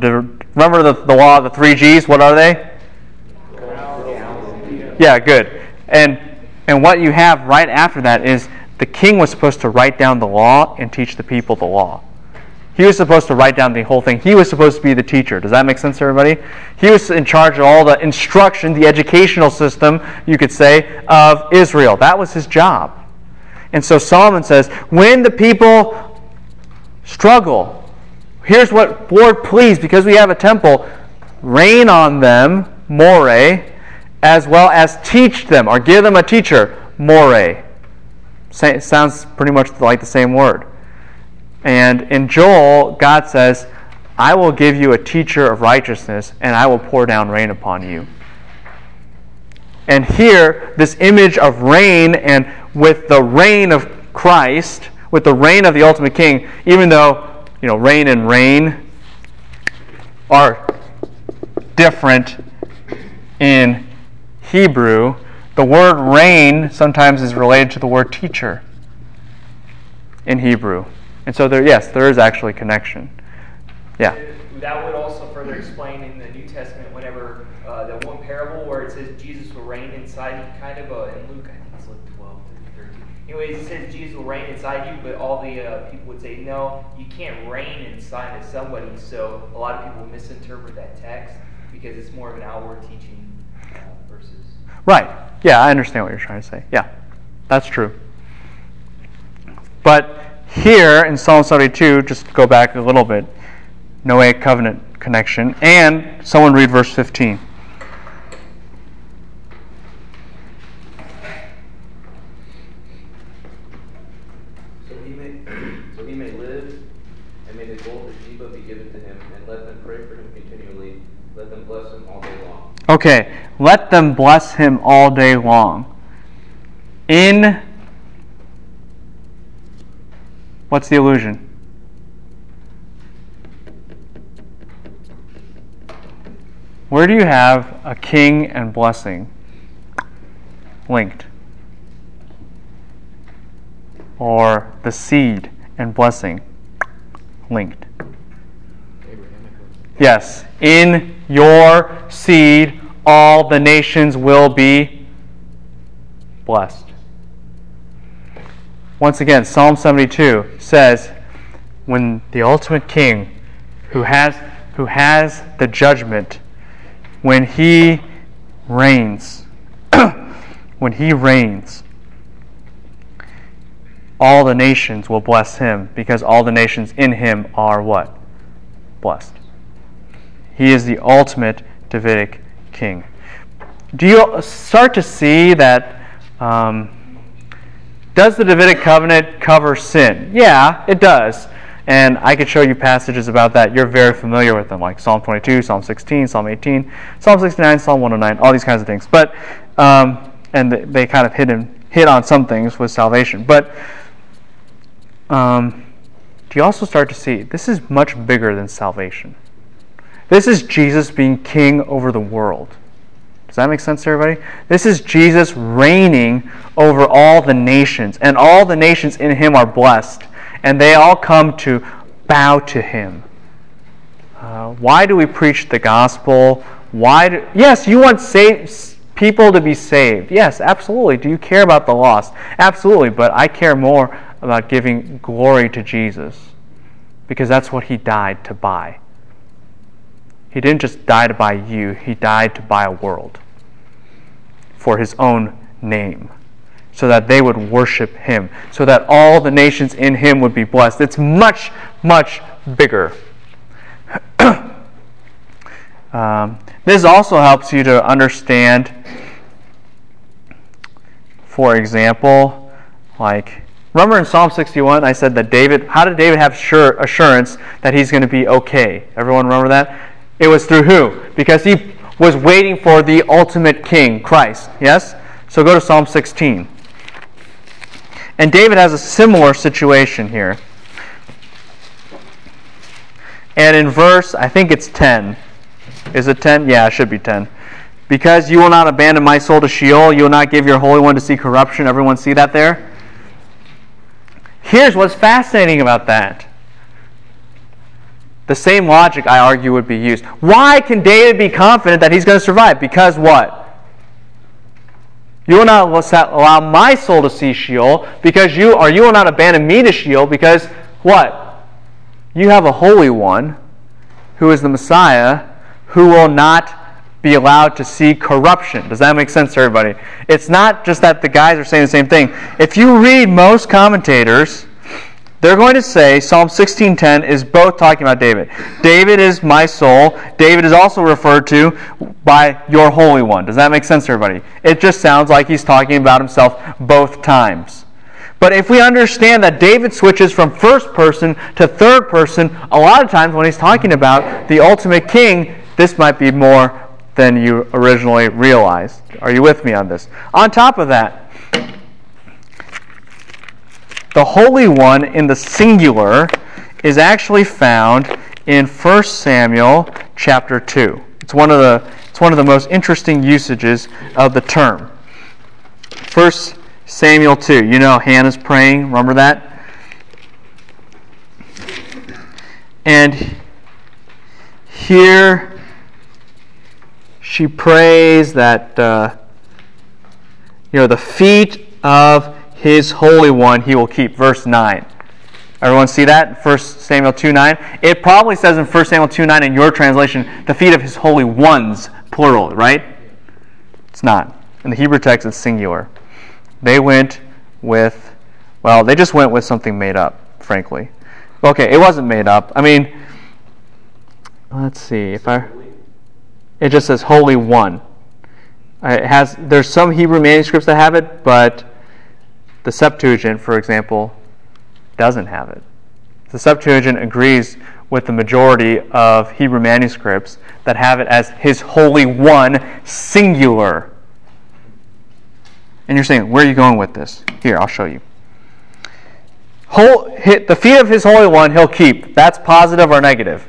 remember the, the law of the three G's, what are they? Yeah, good. And and what you have right after that is the king was supposed to write down the law and teach the people the law. He was supposed to write down the whole thing. He was supposed to be the teacher. Does that make sense to everybody? He was in charge of all the instruction, the educational system, you could say, of Israel. That was his job. And so Solomon says, when the people struggle, here's what, Lord, please, because we have a temple, rain on them, more, as well as teach them, or give them a teacher, more. Sounds pretty much like the same word. And in Joel, God says, I will give you a teacher of righteousness, and I will pour down rain upon you. And here, this image of rain, and with the reign of Christ, with the reign of the ultimate king, even though, you know, rain and rain are different in Hebrew, the word rain sometimes is related to the word teacher in Hebrew. And so there yes, there is actually connection. Yeah. That would also further explain in the New Testament whenever uh, that one parable where it says Jesus will reign inside you, kind of a, in Luke, I think it's like 12, 13. Anyways, it says Jesus will reign inside you, but all the uh, people would say, no, you can't reign inside of somebody. So a lot of people misinterpret that text because it's more of an outward teaching uh, versus. Right. Yeah, I understand what you're trying to say. Yeah, that's true. But here in Psalm 72, just go back a little bit, Noahic covenant connection, and someone read verse 15. So he may, [clears throat] so he may live, and may the gold of Sheba be given to him, and let them pray for him continually. Let them bless him all day long. Okay, let them bless him all day long. In what's the illusion? Where do you have a king and blessing linked? Or the seed and blessing linked? Yes, in your seed all the nations will be blessed. Once again, Psalm 72 says, when the ultimate king who has, who has the judgment, when he reigns, [clears throat] when he reigns, all the nations will bless him because all the nations in him are what? Blessed. He is the ultimate Davidic king. Do you start to see that? Um, does the Davidic covenant cover sin? Yeah, it does. And I could show you passages about that. You're very familiar with them, like Psalm 22, Psalm 16, Psalm 18, Psalm 69, Psalm 109, all these kinds of things. But um, and they kind of hit hit on some things with salvation. But um, do you also start to see this is much bigger than salvation? This is Jesus being king over the world. Does that make sense to everybody? This is Jesus reigning over all the nations, and all the nations in him are blessed, and they all come to bow to him. Uh, why do we preach the gospel? Why do, yes, you want people to be saved. Yes, absolutely. Do you care about the lost? Absolutely, but I care more about giving glory to Jesus because that's what he died to buy. He didn't just die to buy you, he died to buy a world for his own name so that they would worship him, so that all the nations in him would be blessed. It's much, much bigger. [clears throat] um, this also helps you to understand, for example, like, remember in Psalm 61, I said that David, how did David have sure assurance that he's going to be okay? Everyone remember that? It was through who? Because he was waiting for the ultimate king, Christ. Yes? So go to Psalm 16. And David has a similar situation here. And in verse, I think it's 10. Is it 10? Yeah, it should be 10. Because you will not abandon my soul to Sheol, you will not give your Holy One to see corruption. Everyone see that there? Here's what's fascinating about that. The same logic, I argue, would be used. Why can David be confident that he's going to survive? Because what? You will not allow my soul to see Sheol, because you, or you will not abandon me to Sheol, because what? You have a Holy One, who is the Messiah, who will not be allowed to see corruption. Does that make sense to everybody? It's not just that the guys are saying the same thing. If you read most commentators, they're going to say Psalm 16:10 is both talking about David. David is my soul. David is also referred to by your Holy One. Does that make sense to everybody? It just sounds like he's talking about himself both times. But if we understand that David switches from first person to third person, a lot of times when he's talking about the ultimate king, this might be more than you originally realized. Are you with me on this? On top of that, the Holy One in the singular is actually found in 1 Samuel chapter 2. It's one of the, it's one of the most interesting usages of the term. 1 Samuel 2. You know Hannah's praying, remember that? And here she prays that uh, you know the feet of his Holy One he will keep. Verse 9. Everyone see that? 1 Samuel 2 9. It probably says in 1 Samuel 2 9 in your translation, the feet of his holy ones, plural, right? It's not. In the Hebrew text, it's singular. They went with, well, they just went with something made up, frankly. Okay, it wasn't made up. I mean, let's see if I. It just says Holy One. It has. There's some Hebrew manuscripts that have it, but the Septuagint, for example, doesn't have it. The Septuagint agrees with the majority of Hebrew manuscripts that have it as His Holy One, singular. And you're saying, where are you going with this? Here, I'll show you. Whole, the feet of His Holy One He'll keep. That's positive or negative?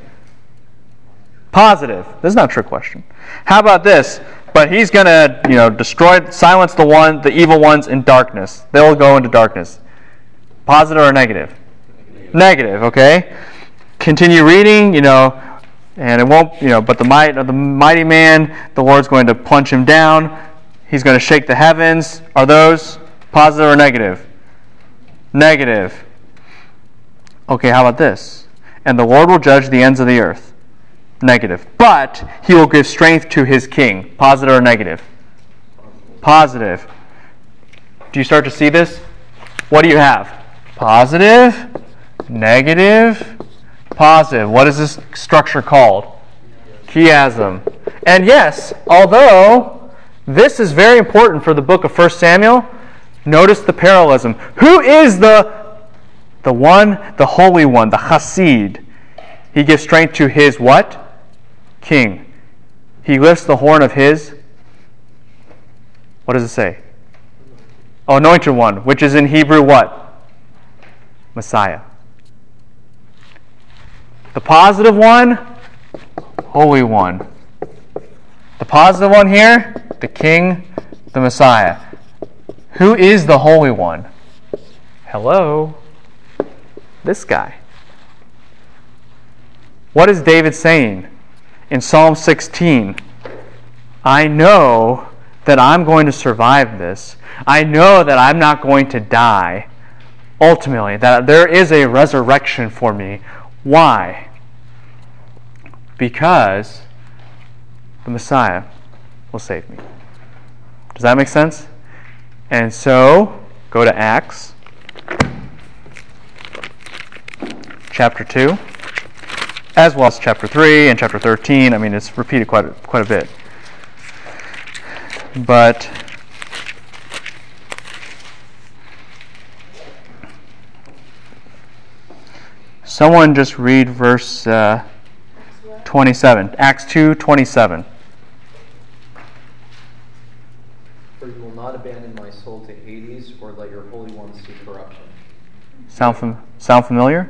Positive. This is not a trick question. How about this? But he's going to, you know, destroy, silence the one, the evil ones in darkness. They'll go into darkness. Positive or negative? Negative, okay? Continue reading, you know, and it won't, you know, but the might of the mighty man, the Lord's going to plunge him down. He's going to shake the heavens. Are those positive or negative? Negative. Okay, how about this? And the Lord will judge the ends of the earth. Negative. But he will give strength to his king. Positive or negative? Positive. Do you start to see this? What do you have? Positive, negative, positive. What is this structure called? Chiasm. And yes, although this is very important for the book of 1 Samuel, notice the parallelism. Who is the the one, the holy one, the Hasid? He gives strength to his what? King. He lifts the horn of his. What does it say? Oh, anointed one, which is in Hebrew what? Messiah. The positive one, Holy One. The positive one here, the King, the Messiah. Who is the Holy One? Hello? This guy. What is David saying? In Psalm 16 I know that I'm going to survive this. I know that I'm not going to die. ultimately, that there is a resurrection for me. Why? Because the Messiah will save me. Does that make sense? And so, go to Acts chapter 2, as well as chapter 3 and chapter 13. I mean, it's repeated quite a, quite a bit. But someone just read verse uh, 27. Acts 2 27. For you will not abandon my soul to Hades or let your Holy One see corruption. Sound, fam- sound familiar?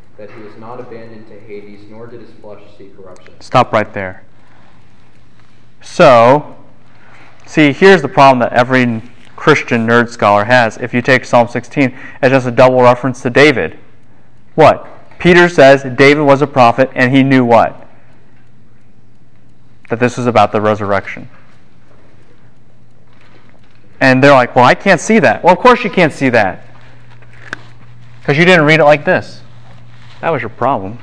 that he was not abandoned to Hades, nor did his flesh see corruption. Stop right there. So, see, here's the problem that every Christian nerd scholar has. If you take Psalm 16 as just a double reference to David, what? Peter says David was a prophet and he knew what? That this was about the resurrection. And they're like, well, I can't see that. Well, of course you can't see that. Because you didn't read it like this. That was your problem.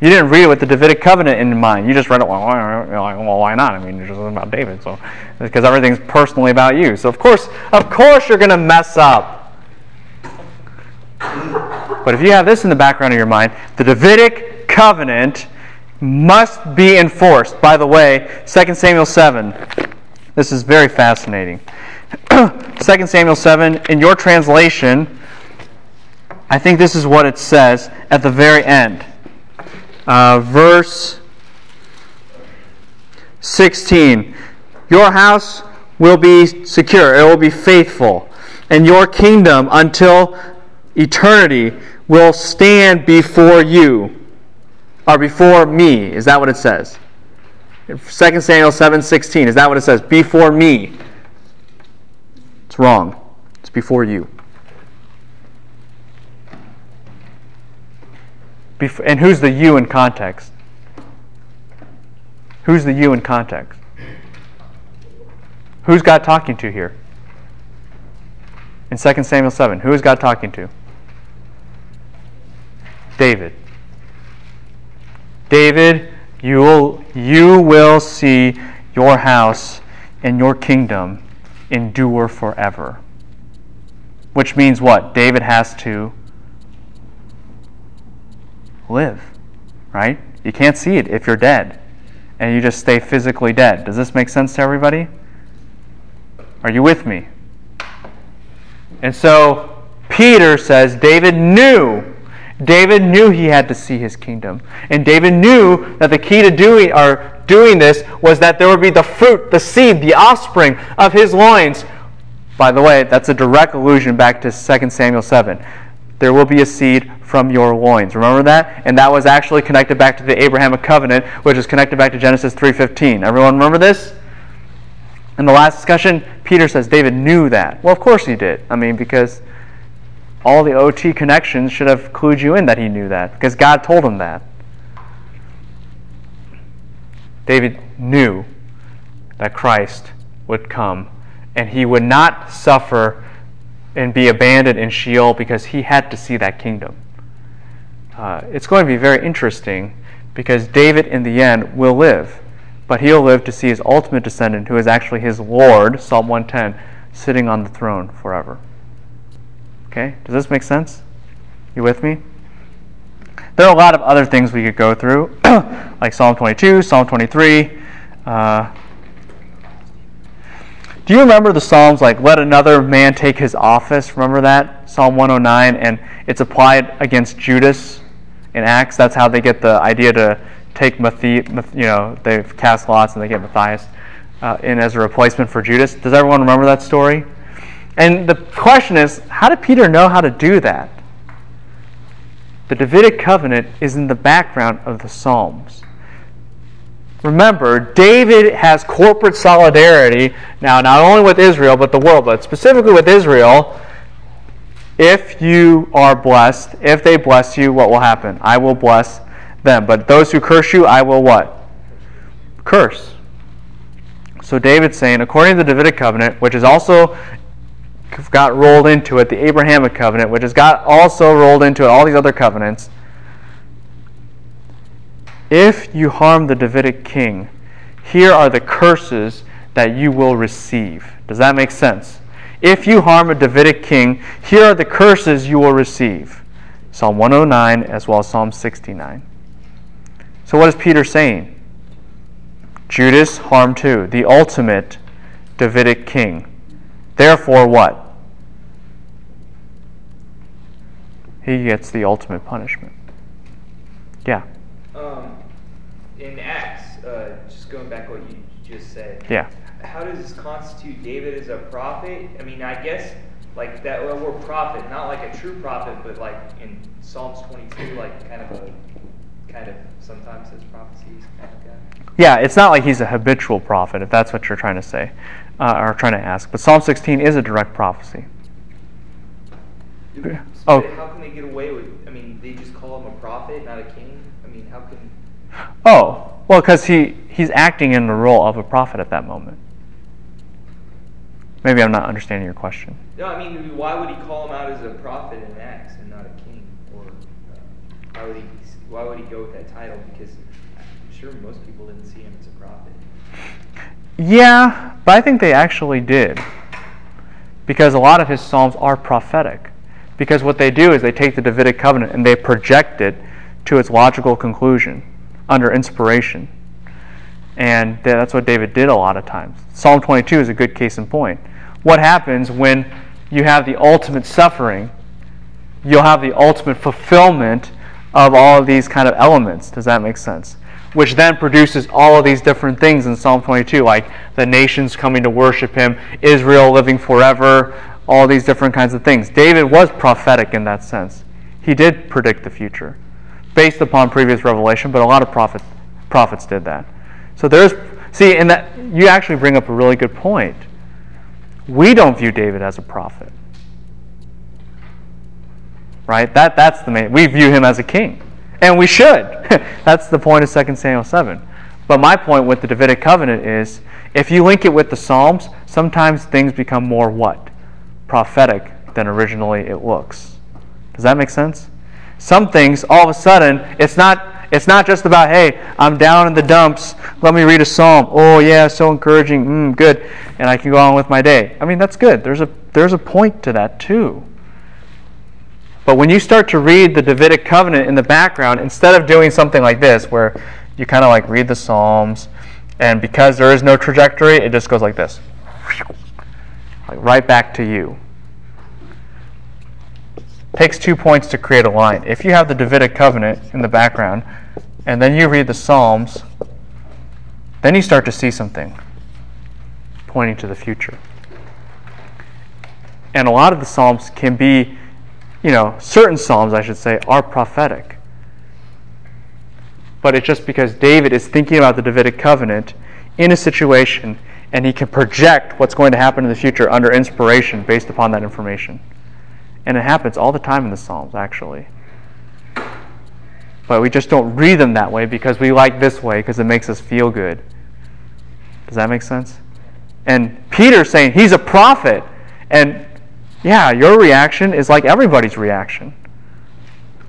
You didn't read it with the Davidic covenant in mind. You just read it, well, why, well, why not? I mean, it's just about David, so because everything's personally about you. So of course, of course, you're going to mess up. But if you have this in the background of your mind, the Davidic covenant must be enforced. By the way, 2 Samuel 7. This is very fascinating. [clears throat] 2 Samuel 7, in your translation, I think this is what it says at the very end. Uh, verse 16 Your house will be secure, it will be faithful, and your kingdom until eternity will stand before you, or before me. Is that what it says? 2 Samuel 7:16. Is that what it says? Before me. It's wrong. It's before you. Bef- and who's the you in context? Who's the you in context? Who's God talking to here? In 2 Samuel 7, who is God talking to? David. David, you will, you will see your house and your kingdom endure forever. Which means what? David has to live, right? You can't see it if you're dead and you just stay physically dead. Does this make sense to everybody? Are you with me? And so Peter says David knew. David knew he had to see his kingdom. And David knew that the key to doing or doing this was that there would be the fruit, the seed, the offspring of his loins. By the way, that's a direct allusion back to 2 Samuel 7. There will be a seed from your loins. Remember that? And that was actually connected back to the Abrahamic covenant, which is connected back to Genesis 3:15. Everyone remember this? In the last discussion, Peter says David knew that. Well, of course he did. I mean, because all the OT connections should have clued you in that he knew that, because God told him that. David knew that Christ would come and he would not suffer and be abandoned in Sheol because he had to see that kingdom. Uh, it's going to be very interesting because David, in the end, will live, but he'll live to see his ultimate descendant, who is actually his Lord, Psalm 110, sitting on the throne forever. Okay? Does this make sense? You with me? There are a lot of other things we could go through, [coughs] like Psalm 22, Psalm 23. Uh, do you remember the Psalms like, let another man take his office? Remember that? Psalm 109, and it's applied against Judas in Acts. That's how they get the idea to take Matthias, you know, they cast lots and they get Matthias uh, in as a replacement for Judas. Does everyone remember that story? And the question is, how did Peter know how to do that? the Davidic covenant is in the background of the Psalms. Remember, David has corporate solidarity now, not only with Israel, but the world, but specifically with Israel. If you are blessed, if they bless you, what will happen? I will bless them. But those who curse you, I will what? Curse. So David's saying, according to the Davidic covenant, which is also got rolled into it, the Abrahamic covenant, which has got also rolled into it, all these other covenants. If you harm the Davidic king, here are the curses that you will receive. Does that make sense? If you harm a Davidic king, here are the curses you will receive. Psalm 109 as well as Psalm 69. So, what is Peter saying? Judas harmed who? The ultimate Davidic king. Therefore, what? He gets the ultimate punishment. Yeah. Um, in Acts, uh, just going back what you just said. Yeah. How does this constitute David as a prophet? I mean, I guess like that well, word prophet, not like a true prophet, but like in Psalms 22, like kind of a kind of sometimes says prophecies kind of guy. Yeah, it's not like he's a habitual prophet, if that's what you're trying to say uh, or trying to ask. But Psalm 16 is a direct prophecy. Oh. How can they get away with? I mean, they just call him a prophet, not a king. I mean, how can? Oh, well, because he he's acting in the role of a prophet at that moment. Maybe I'm not understanding your question. No, I mean, why would he call him out as a prophet in Acts and not a king? Or uh, why would he why would he go with that title? Because I'm sure most people didn't see him as a prophet. Yeah, but I think they actually did. Because a lot of his psalms are prophetic. Because what they do is they take the Davidic covenant and they project it to its logical conclusion under inspiration. And that's what David did a lot of times. Psalm 22 is a good case in point. What happens when you have the ultimate suffering? You'll have the ultimate fulfillment of all of these kind of elements. Does that make sense? Which then produces all of these different things in Psalm 22, like the nations coming to worship him, Israel living forever, all these different kinds of things. David was prophetic in that sense. He did predict the future based upon previous revelation, but a lot of prophet, prophets did that. So there's, see, in that, you actually bring up a really good point. We don't view David as a prophet. Right? That, that's the main, we view him as a king. And we should. [laughs] that's the point of 2 Samuel 7. But my point with the Davidic covenant is if you link it with the Psalms, sometimes things become more what? prophetic than originally it looks. Does that make sense? Some things, all of a sudden, it's not it's not just about, hey, I'm down in the dumps. Let me read a psalm. Oh yeah, so encouraging. Mm, good, and I can go on with my day. I mean, that's good. There's a there's a point to that too. But when you start to read the Davidic covenant in the background, instead of doing something like this, where you kind of like read the psalms, and because there is no trajectory, it just goes like this like right back to you. Takes two points to create a line. If you have the Davidic covenant in the background, and then you read the Psalms, then you start to see something pointing to the future. And a lot of the Psalms can be, you know, certain Psalms, I should say, are prophetic. But it's just because David is thinking about the Davidic covenant in a situation and he can project what's going to happen in the future under inspiration based upon that information. And it happens all the time in the Psalms, actually. But we just don't read them that way because we like this way because it makes us feel good. Does that make sense? And Peter's saying he's a prophet. And yeah, your reaction is like everybody's reaction.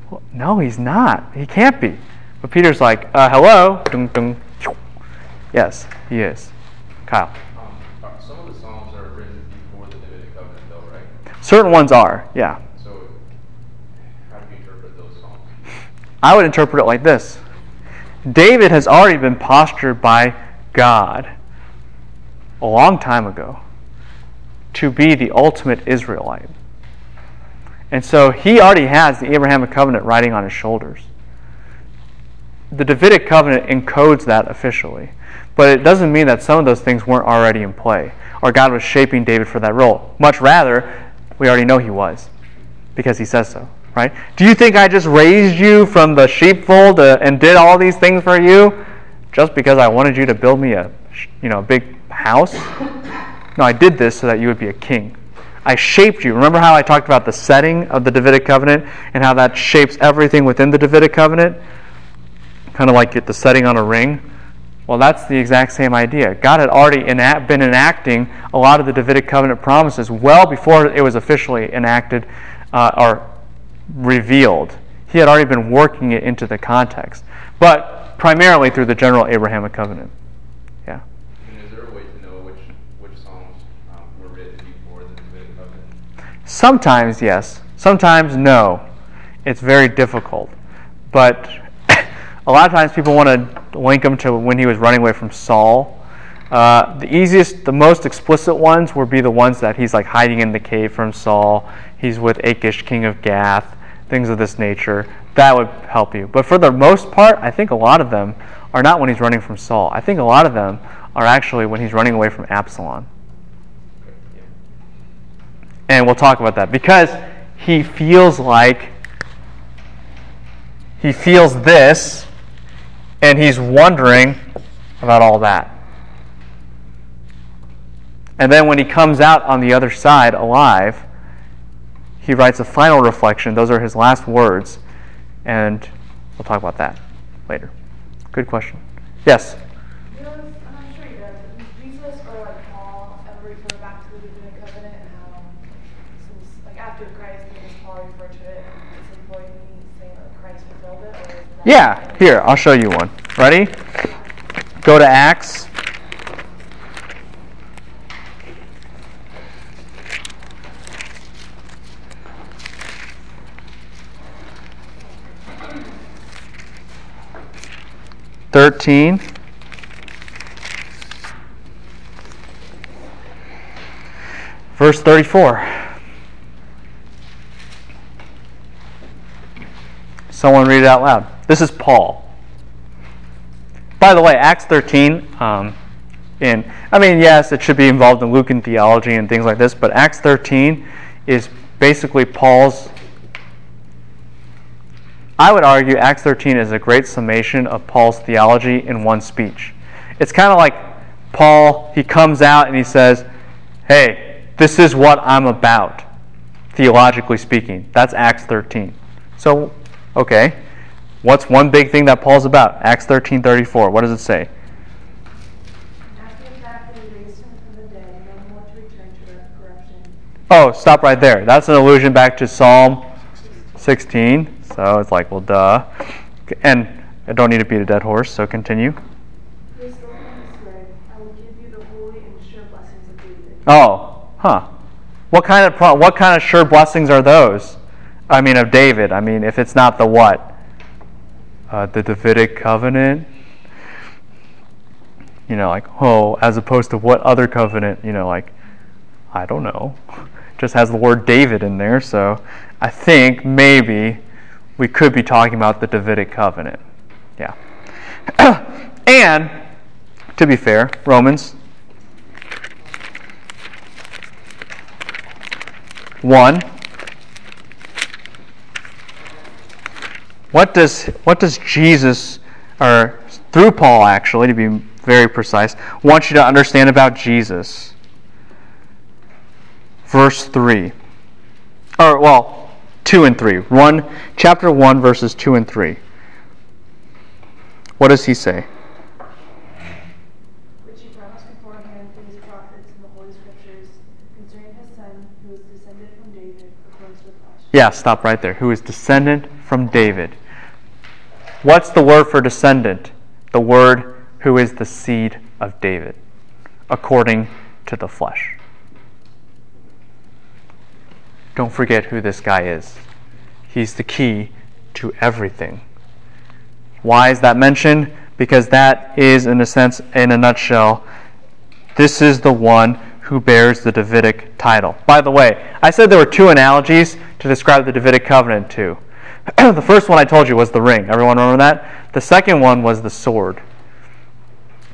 Well, no, he's not. He can't be. But Peter's like, uh, hello? Yes, he is. Kyle. Um, some of the Psalms are written before the Davidic covenant, though, right? Certain ones are, yeah. So, how do you interpret those Psalms? [laughs] I would interpret it like this David has already been postured by God a long time ago to be the ultimate Israelite. And so he already has the Abrahamic covenant riding on his shoulders. The Davidic covenant encodes that officially. But it doesn't mean that some of those things weren't already in play or God was shaping David for that role. Much rather, we already know he was because he says so. Right? Do you think I just raised you from the sheepfold uh, and did all these things for you just because I wanted you to build me a, you know, a big house? No, I did this so that you would be a king. I shaped you. Remember how I talked about the setting of the Davidic covenant and how that shapes everything within the Davidic covenant? Kind of like the setting on a ring. Well, that's the exact same idea. God had already enact, been enacting a lot of the Davidic covenant promises well before it was officially enacted uh, or revealed. He had already been working it into the context, but primarily through the general Abrahamic covenant. Yeah. And is there a way to know which which psalms um, were written before the Davidic covenant? Sometimes yes, sometimes no. It's very difficult, but [coughs] a lot of times people want to link him to when he was running away from Saul. Uh, the easiest, the most explicit ones would be the ones that he's like hiding in the cave from Saul. He's with Achish, king of Gath, things of this nature. That would help you. But for the most part, I think a lot of them are not when he's running from Saul. I think a lot of them are actually when he's running away from Absalom. And we'll talk about that because he feels like he feels this and he's wondering about all that. And then when he comes out on the other side alive, he writes a final reflection. Those are his last words. And we'll talk about that later. Good question. Yes? Does, I'm not sure he does, but does Jesus or like Paul ever refer back to the Davidic covenant and how, since like after Christ, does Paul refer to it at some point and he's saying that Christ fulfilled it? Or is that Yeah, here, I'll show you one. Ready? Go to Acts. Thirteen. Verse thirty-four. Someone read it out loud. This is Paul. By the way, Acts 13, um, in, I mean, yes, it should be involved in Lucan theology and things like this, but Acts 13 is basically Paul's. I would argue Acts 13 is a great summation of Paul's theology in one speech. It's kind of like Paul, he comes out and he says, Hey, this is what I'm about, theologically speaking. That's Acts 13. So, okay. What's one big thing that Paul's about? Acts 13:34. What does it say? Oh, stop right there. That's an allusion back to Psalm 16. So it's like, well, duh. And I don't need to beat a dead horse, so continue. Oh, huh. What kind of what kind of sure blessings are those? I mean, of David. I mean, if it's not the what? Uh, the Davidic covenant. You know, like oh, as opposed to what other covenant? You know, like I don't know. [laughs] Just has the word David in there, so I think maybe we could be talking about the Davidic covenant. Yeah. [coughs] and to be fair, Romans 1 what does what does Jesus or through Paul actually to be very precise want you to understand about Jesus? Verse 3 or well 2 and 3 1 chapter 1 verses 2 and 3 what does he say? Which he promised beforehand through his prophets in the Holy Scriptures concerning his Son, who is descended from David according to the flesh. yeah stop right there. Who is descendant from David what's the word for descendant the word who is the seed of David according to the flesh don't forget who this guy is. He's the key to everything. Why is that mentioned? Because that is, in a sense, in a nutshell, this is the one who bears the Davidic title. By the way, I said there were two analogies to describe the Davidic covenant too. [clears throat] the first one I told you was the ring. Everyone remember that? The second one was the sword.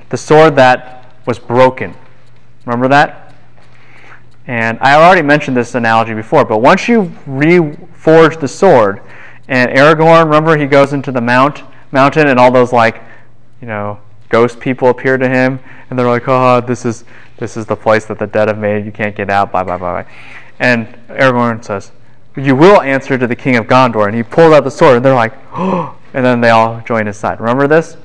The sword that was broken. Remember that? And I already mentioned this analogy before, but once you reforge the sword, and Aragorn, remember he goes into the mount mountain, and all those like, you know, ghost people appear to him, and they're like, "Oh, this is this is the place that the dead have made. You can't get out." Bye, bye, bye, bye. And Aragorn says, "You will answer to the king of Gondor." And he pulled out the sword, and they're like, "Oh!" And then they all join his side. Remember this?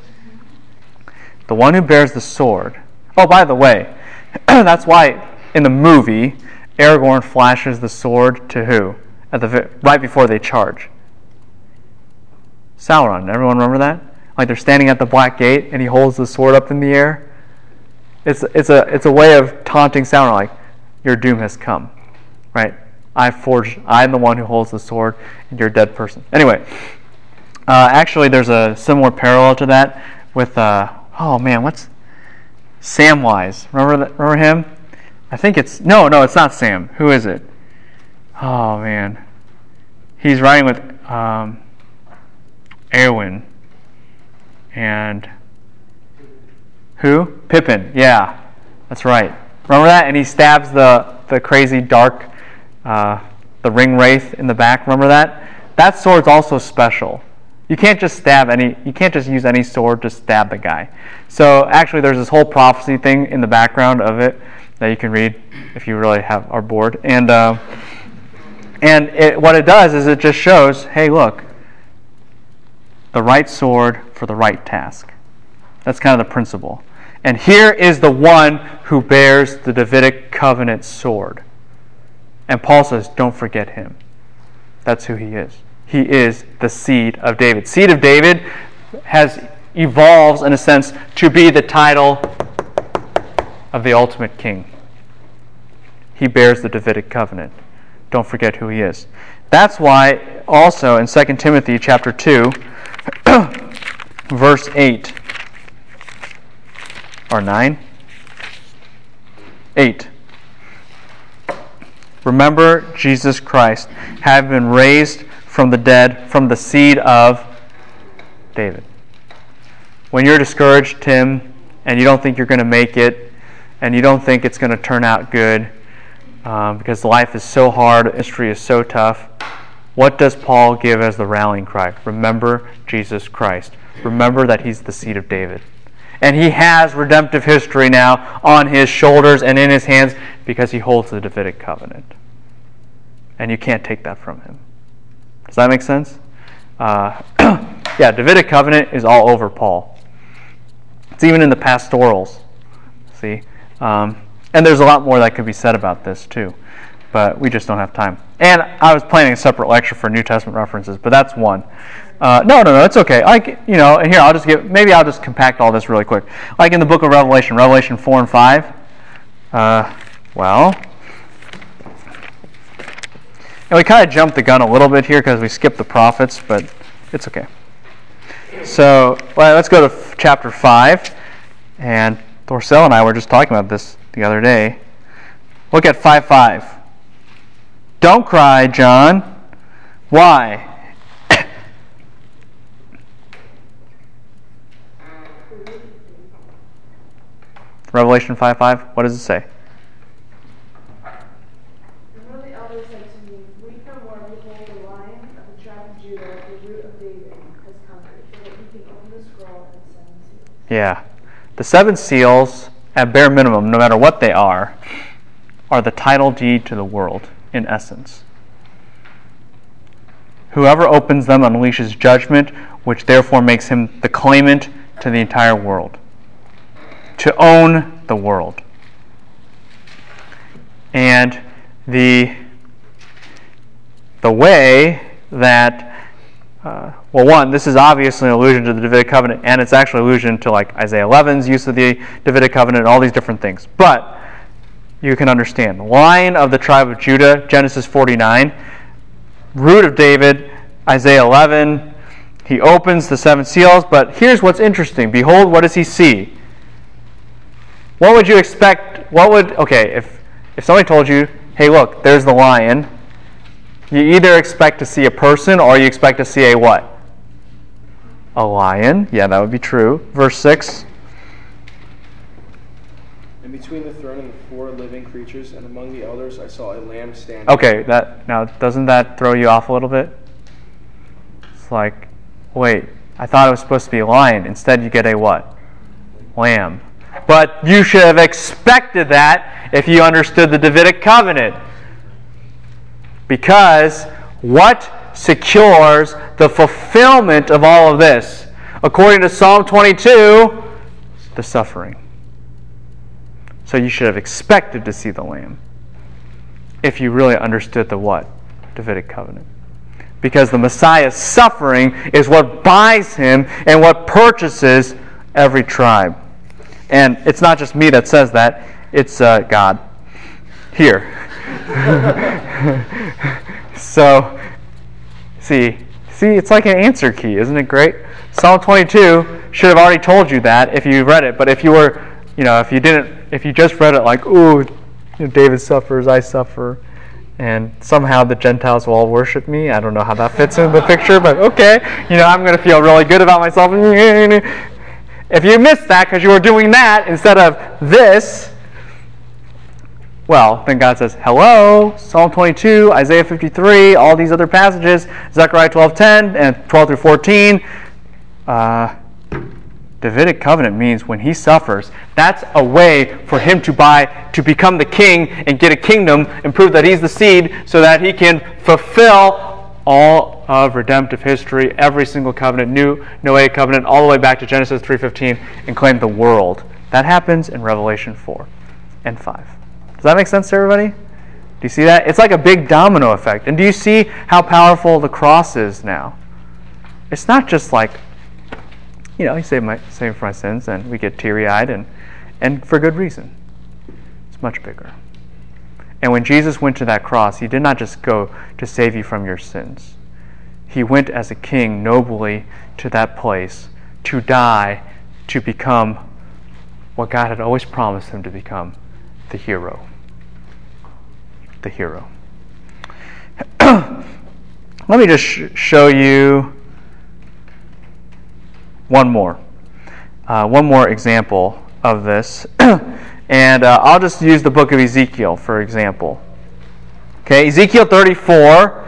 The one who bears the sword. Oh, by the way, [clears throat] that's why in the movie Aragorn flashes the sword to who at the right before they charge. Sauron. Everyone remember that? Like they're standing at the black gate and he holds the sword up in the air. It's it's a it's a way of taunting Sauron like your doom has come. Right? I forged I'm the one who holds the sword and you're a dead person. Anyway, uh, actually there's a similar parallel to that with uh, oh man, what's Samwise? Remember that, remember him? I think it's no, no, it's not Sam. Who is it? Oh man, he's riding with um, and who? Pippin. Yeah, that's right. Remember that? And he stabs the the crazy dark, uh, the ring wraith in the back. Remember that? That sword's also special. You can't just stab any. You can't just use any sword to stab the guy. So actually, there's this whole prophecy thing in the background of it that you can read if you really have are bored. And uh, and it, what it does is it just shows, hey, look, the right sword for the right task. That's kind of the principle. And here is the one who bears the Davidic covenant sword. And Paul says, don't forget him. That's who he is. He is the seed of David. Seed of David has evolves in a sense to be the title of the ultimate king. He bears the Davidic covenant. Don't forget who he is. That's why also in 2 Timothy chapter 2 [clears throat] verse 8 or 9 8 Remember Jesus Christ, having been raised from the dead from the seed of David. When you're discouraged, Tim, and you don't think you're going to make it, and you don't think it's going to turn out good, um, because life is so hard, history is so tough, what does Paul give as the rallying cry? Remember Jesus Christ. Remember that he's the seed of David. And he has redemptive history now on his shoulders and in his hands because he holds the Davidic covenant. And you can't take that from him. Does that make sense? Uh, [clears throat] yeah, Davidic covenant is all over Paul. It's even in the pastorals. See? Um, and there's a lot more that could be said about this, too but we just don't have time. And I was planning a separate lecture for New Testament references, but that's one. Uh, no, no, no, it's okay. Like you know, and here I'll just give. Maybe I'll just compact all this really quick. Like in the book of Revelation, Revelation four and five. Uh, well, and we kind of jumped the gun a little bit here because we skipped the prophets, but it's okay. So well, let's go to f- chapter five, and Thorcell and I were just talking about this the other day. Look at five five. Don't cry, John. Why? Revelation 5 5, what does it say? And one of the elders said to me, Weep no more, behold, the lion of the tribe of Judah, the root of David, has conquered, so that he can open the scroll and the seven seals. Yeah. The seven seals, at bare minimum, no matter what they are, are the title deed to the world, in essence. Whoever opens them unleashes judgment, which therefore makes him the claimant to the entire world to own the world. And the the way that uh, well, one, this is obviously an allusion to the Davidic covenant, and it's actually an allusion to like Isaiah 11's use of the Davidic covenant and all these different things. But you can understand. Lion of the tribe of Judah, Genesis 49, root of David, Isaiah 11. He opens the seven seals, but here's what's interesting. Behold, what does he see? What would you expect? What would okay if if somebody told you, "Hey, look, there's the lion." You either expect to see a person or you expect to see a what? A lion. Yeah, that would be true. Verse 6. And between the throne and the four living creatures, and among the elders I saw a lamb standing. Okay, that now doesn't that throw you off a little bit? It's like, wait, I thought it was supposed to be a lion. Instead, you get a what? Lamb. But you should have expected that if you understood the Davidic covenant. Because what secures the fulfillment of all of this? According to Psalm 22, the suffering. So you should have expected to see the Lamb if you really understood the what? Davidic covenant. Because the Messiah's suffering is what buys him and what purchases every tribe. And it's not just me that says that, it's uh, God. Here. [laughs] so, see, see, it's like an answer key, isn't it great? Psalm 22 should have already told you that if you read it, but if you were, you know, if you didn't, if you just read it like, ooh, David suffers, I suffer, and somehow the Gentiles will all worship me. I don't know how that fits in the picture, but okay, you know, I'm going to feel really good about myself. [laughs] If you missed that because you were doing that instead of this, well, then God says, hello, Psalm 22, Isaiah 53, all these other passages, Zechariah 12.10 and 12 through 14. Uh, Davidic covenant means when he suffers, that's a way for him to buy, to become the king and get a kingdom and prove that he's the seed so that he can fulfill all of redemptive history, every single covenant, new Noahic covenant, all the way back to Genesis 3.15 and claim the world. That happens in Revelation 4 and 5. Does that make sense to everybody? Do you see that? It's like a big domino effect. And do you see how powerful the cross is now? It's not just like, you know, he saved, my, saved for my sins, and we get teary eyed, and, and for good reason. It's much bigger. And when Jesus went to that cross, he did not just go to save you from your sins, he went as a king nobly to that place to die, to become what God had always promised him to become the hero the hero. [clears throat] Let me just sh- show you one more. Uh, one more example of this. [clears throat] and uh, I'll just use the book of Ezekiel, for example. Okay, Ezekiel 34,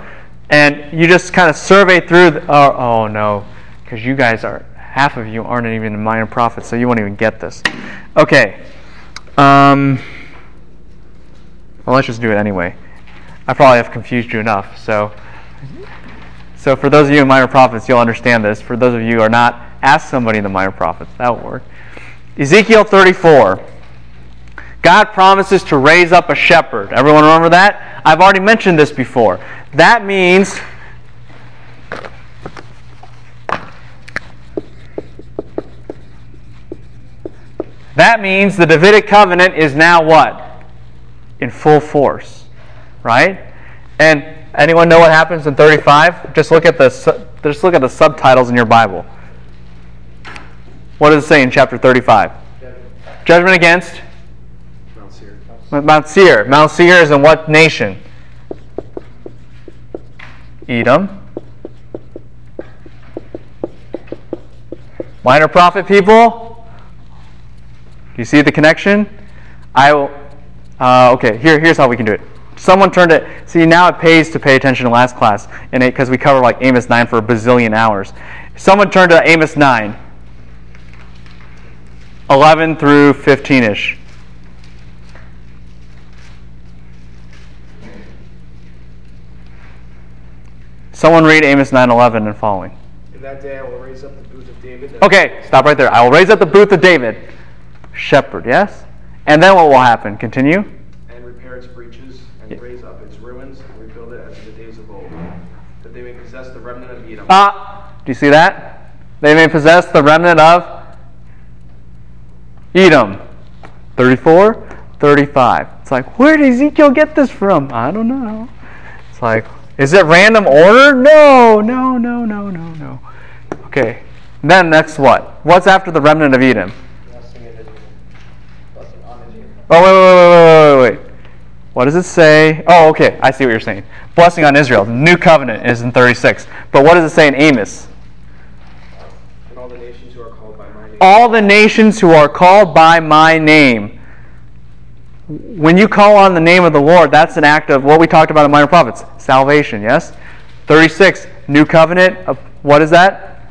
and you just kind of survey through. The, oh, oh no, because you guys are, half of you aren't even minor prophets, so you won't even get this. Okay. Um, well, let's just do it anyway. I probably have confused you enough. So, so for those of you in minor prophets, you'll understand this. For those of you who are not, ask somebody in the minor prophets. That will work. Ezekiel 34. God promises to raise up a shepherd. Everyone remember that? I've already mentioned this before. That means That means the Davidic covenant is now what? in full force, right? And anyone know what happens in 35? Just look at the just look at the subtitles in your Bible. What does it say in chapter 35? Judgment, Judgment against. Mount Seir. Mount Seir is in what nation? Edom. Minor prophet people. Do you see the connection? I will uh, okay, here, here's how we can do it. Someone turned it. See, now it pays to pay attention to last class, because we cover like Amos 9 for a bazillion hours. Someone turned to Amos 9, 11 through 15 ish. Someone read Amos 9:11 and following. In that day I will raise up the booth of David. Okay, stop right there. I will raise up the booth of David. Shepherd, yes? And then what will happen? Continue. And repair its breaches, and yeah. raise up its ruins, and rebuild it as in the days of old, that they may possess the remnant of Edom. Ah, do you see that? They may possess the remnant of Edom. 34, 35. It's like, where did Ezekiel get this from? I don't know. It's like, is it random order? No, no, no, no, no, no. Okay. Then next what? What's after the remnant of Edom? Blessing in Israel. Blessing on Israel. Oh, wait, wait, wait, wait, wait, wait. What does it say? Oh, okay. I see what you're saying. Blessing on Israel. The new covenant is in 36. But what does it say in Amos? All the nations who are called by my name. All the nations who are called by my name. When you call on the name of the Lord, that's an act of what we talked about in minor prophets salvation, yes? 36, new covenant. What is that?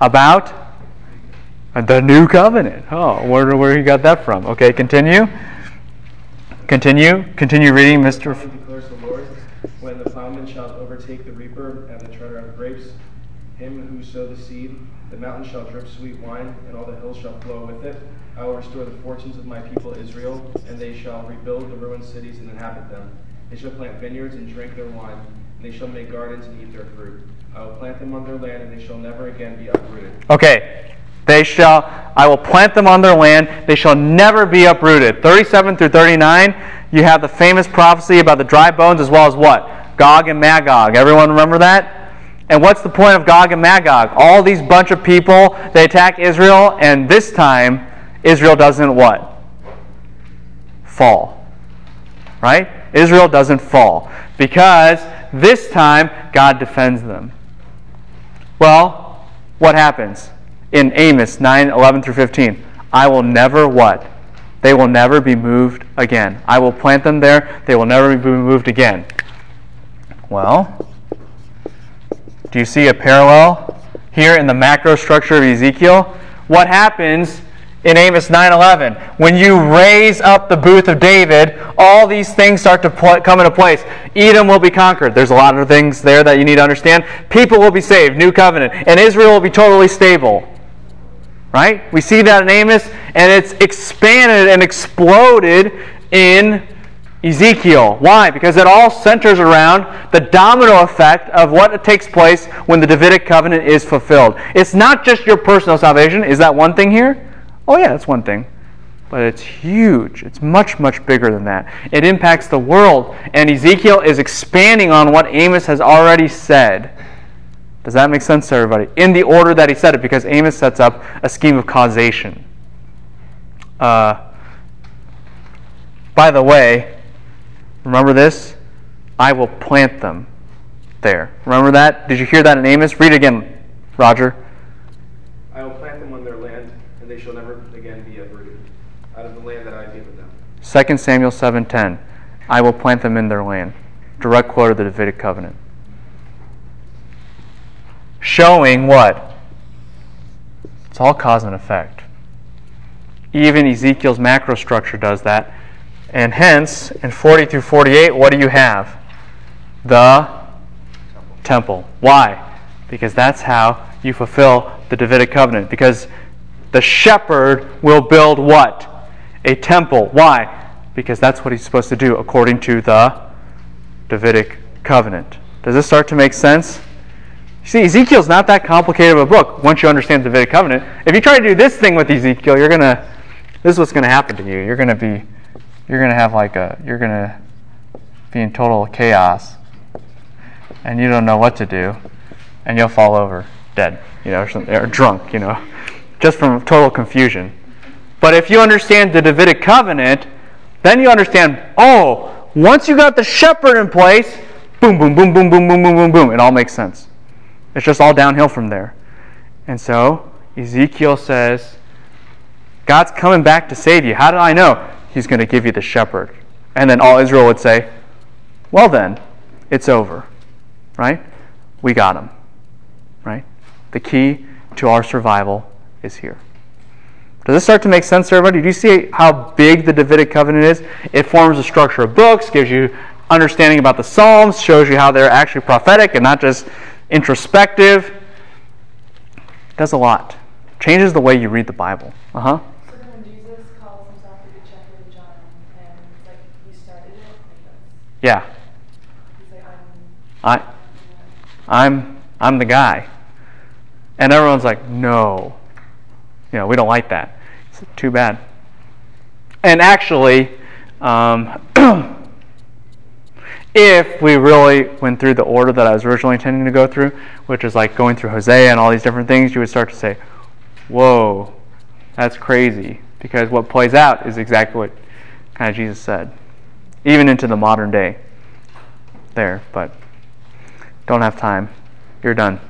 About? The new covenant. Oh, where, where you got that from? Okay, continue. Continue. Continue reading, Mr. Declares the Lord, when the plowman shall overtake the reaper and the treader of grapes, him who sowed the seed, the mountains shall drip sweet wine, and all the hills shall flow with it. I will restore the fortunes of my people Israel, and they shall rebuild the ruined cities and inhabit them. They shall plant vineyards and drink their wine, and they shall make gardens and eat their fruit. I will plant them on their land, and they shall never again be uprooted. Okay. They shall, I will plant them on their land. They shall never be uprooted. 37 through 39, you have the famous prophecy about the dry bones as well as what? Gog and Magog. Everyone remember that? And what's the point of Gog and Magog? All these bunch of people, they attack Israel, and this time, Israel doesn't what? Fall. Right? Israel doesn't fall. Because this time, God defends them. Well, what happens? In Amos 9 11 through 15, I will never what? They will never be moved again. I will plant them there, they will never be moved again. Well, do you see a parallel here in the macro structure of Ezekiel? What happens in Amos 9:11 when you raise up the booth of David, all these things start to pl- come into place. Edom will be conquered. There's a lot of things there that you need to understand. People will be saved, new covenant, and Israel will be totally stable. Right? We see that in Amos, and it's expanded and exploded in Ezekiel. Why? Because it all centers around the domino effect of what takes place when the Davidic covenant is fulfilled. It's not just your personal salvation. Is that one thing here? Oh, yeah, that's one thing. But it's huge. It's much, much bigger than that. It impacts the world. And Ezekiel is expanding on what Amos has already said. Does that make sense to everybody? In the order that he said it, because Amos sets up a scheme of causation. Uh, by the way, Remember this? I will plant them there. Remember that? Did you hear that in Amos? Read it again, Roger. I will plant them on their land, and they shall never again be uprooted out of the land that I have given them. 2 Samuel 7:10. I will plant them in their land. Direct quote of the Davidic covenant. Showing what? It's all cause and effect. Even Ezekiel's macro structure does that. And hence, in 40 through 48, what do you have? The temple. Why? Because that's how you fulfill the Davidic covenant. Because the shepherd will build what? A temple. Why? Because that's what he's supposed to do according to the Davidic covenant. Does this start to make sense? See, Ezekiel's not that complicated of a book once you understand the Davidic covenant. If you try to do this thing with Ezekiel, you're gonna this is what's gonna happen to you. You're gonna be you're going to have like a you're going to be in total chaos and you don't know what to do and you'll fall over dead you know or, or drunk you know just from total confusion. But if you understand the davidic covenant then you understand oh once you got the shepherd in place boom boom boom boom boom boom boom boom boom it all makes sense. It's just all downhill from there. And so ezekiel says god's coming back to save you. How do i know he's going to give you the shepherd. And then all Israel would say, well, then, it's over. Right? We got him. Right? The key to our survival is here. Does this start to make sense to everybody? Do you see how big the Davidic covenant is? It forms a structure of books, gives you understanding about the Psalms, shows you how they're actually prophetic and not just introspective. It does a lot. Changes the way you read the Bible. Uh huh. Yeah. I, I'm, I'm the guy. And everyone's like, no. You know, we don't like that. It's too bad. And actually, um, [clears throat] if we really went through the order that I was originally intending to go through, which is like going through Hosea and all these different things, you would start to say, whoa, that's crazy. Because what plays out is exactly what kind of Jesus said even into the modern day there, but don't have time. You're done.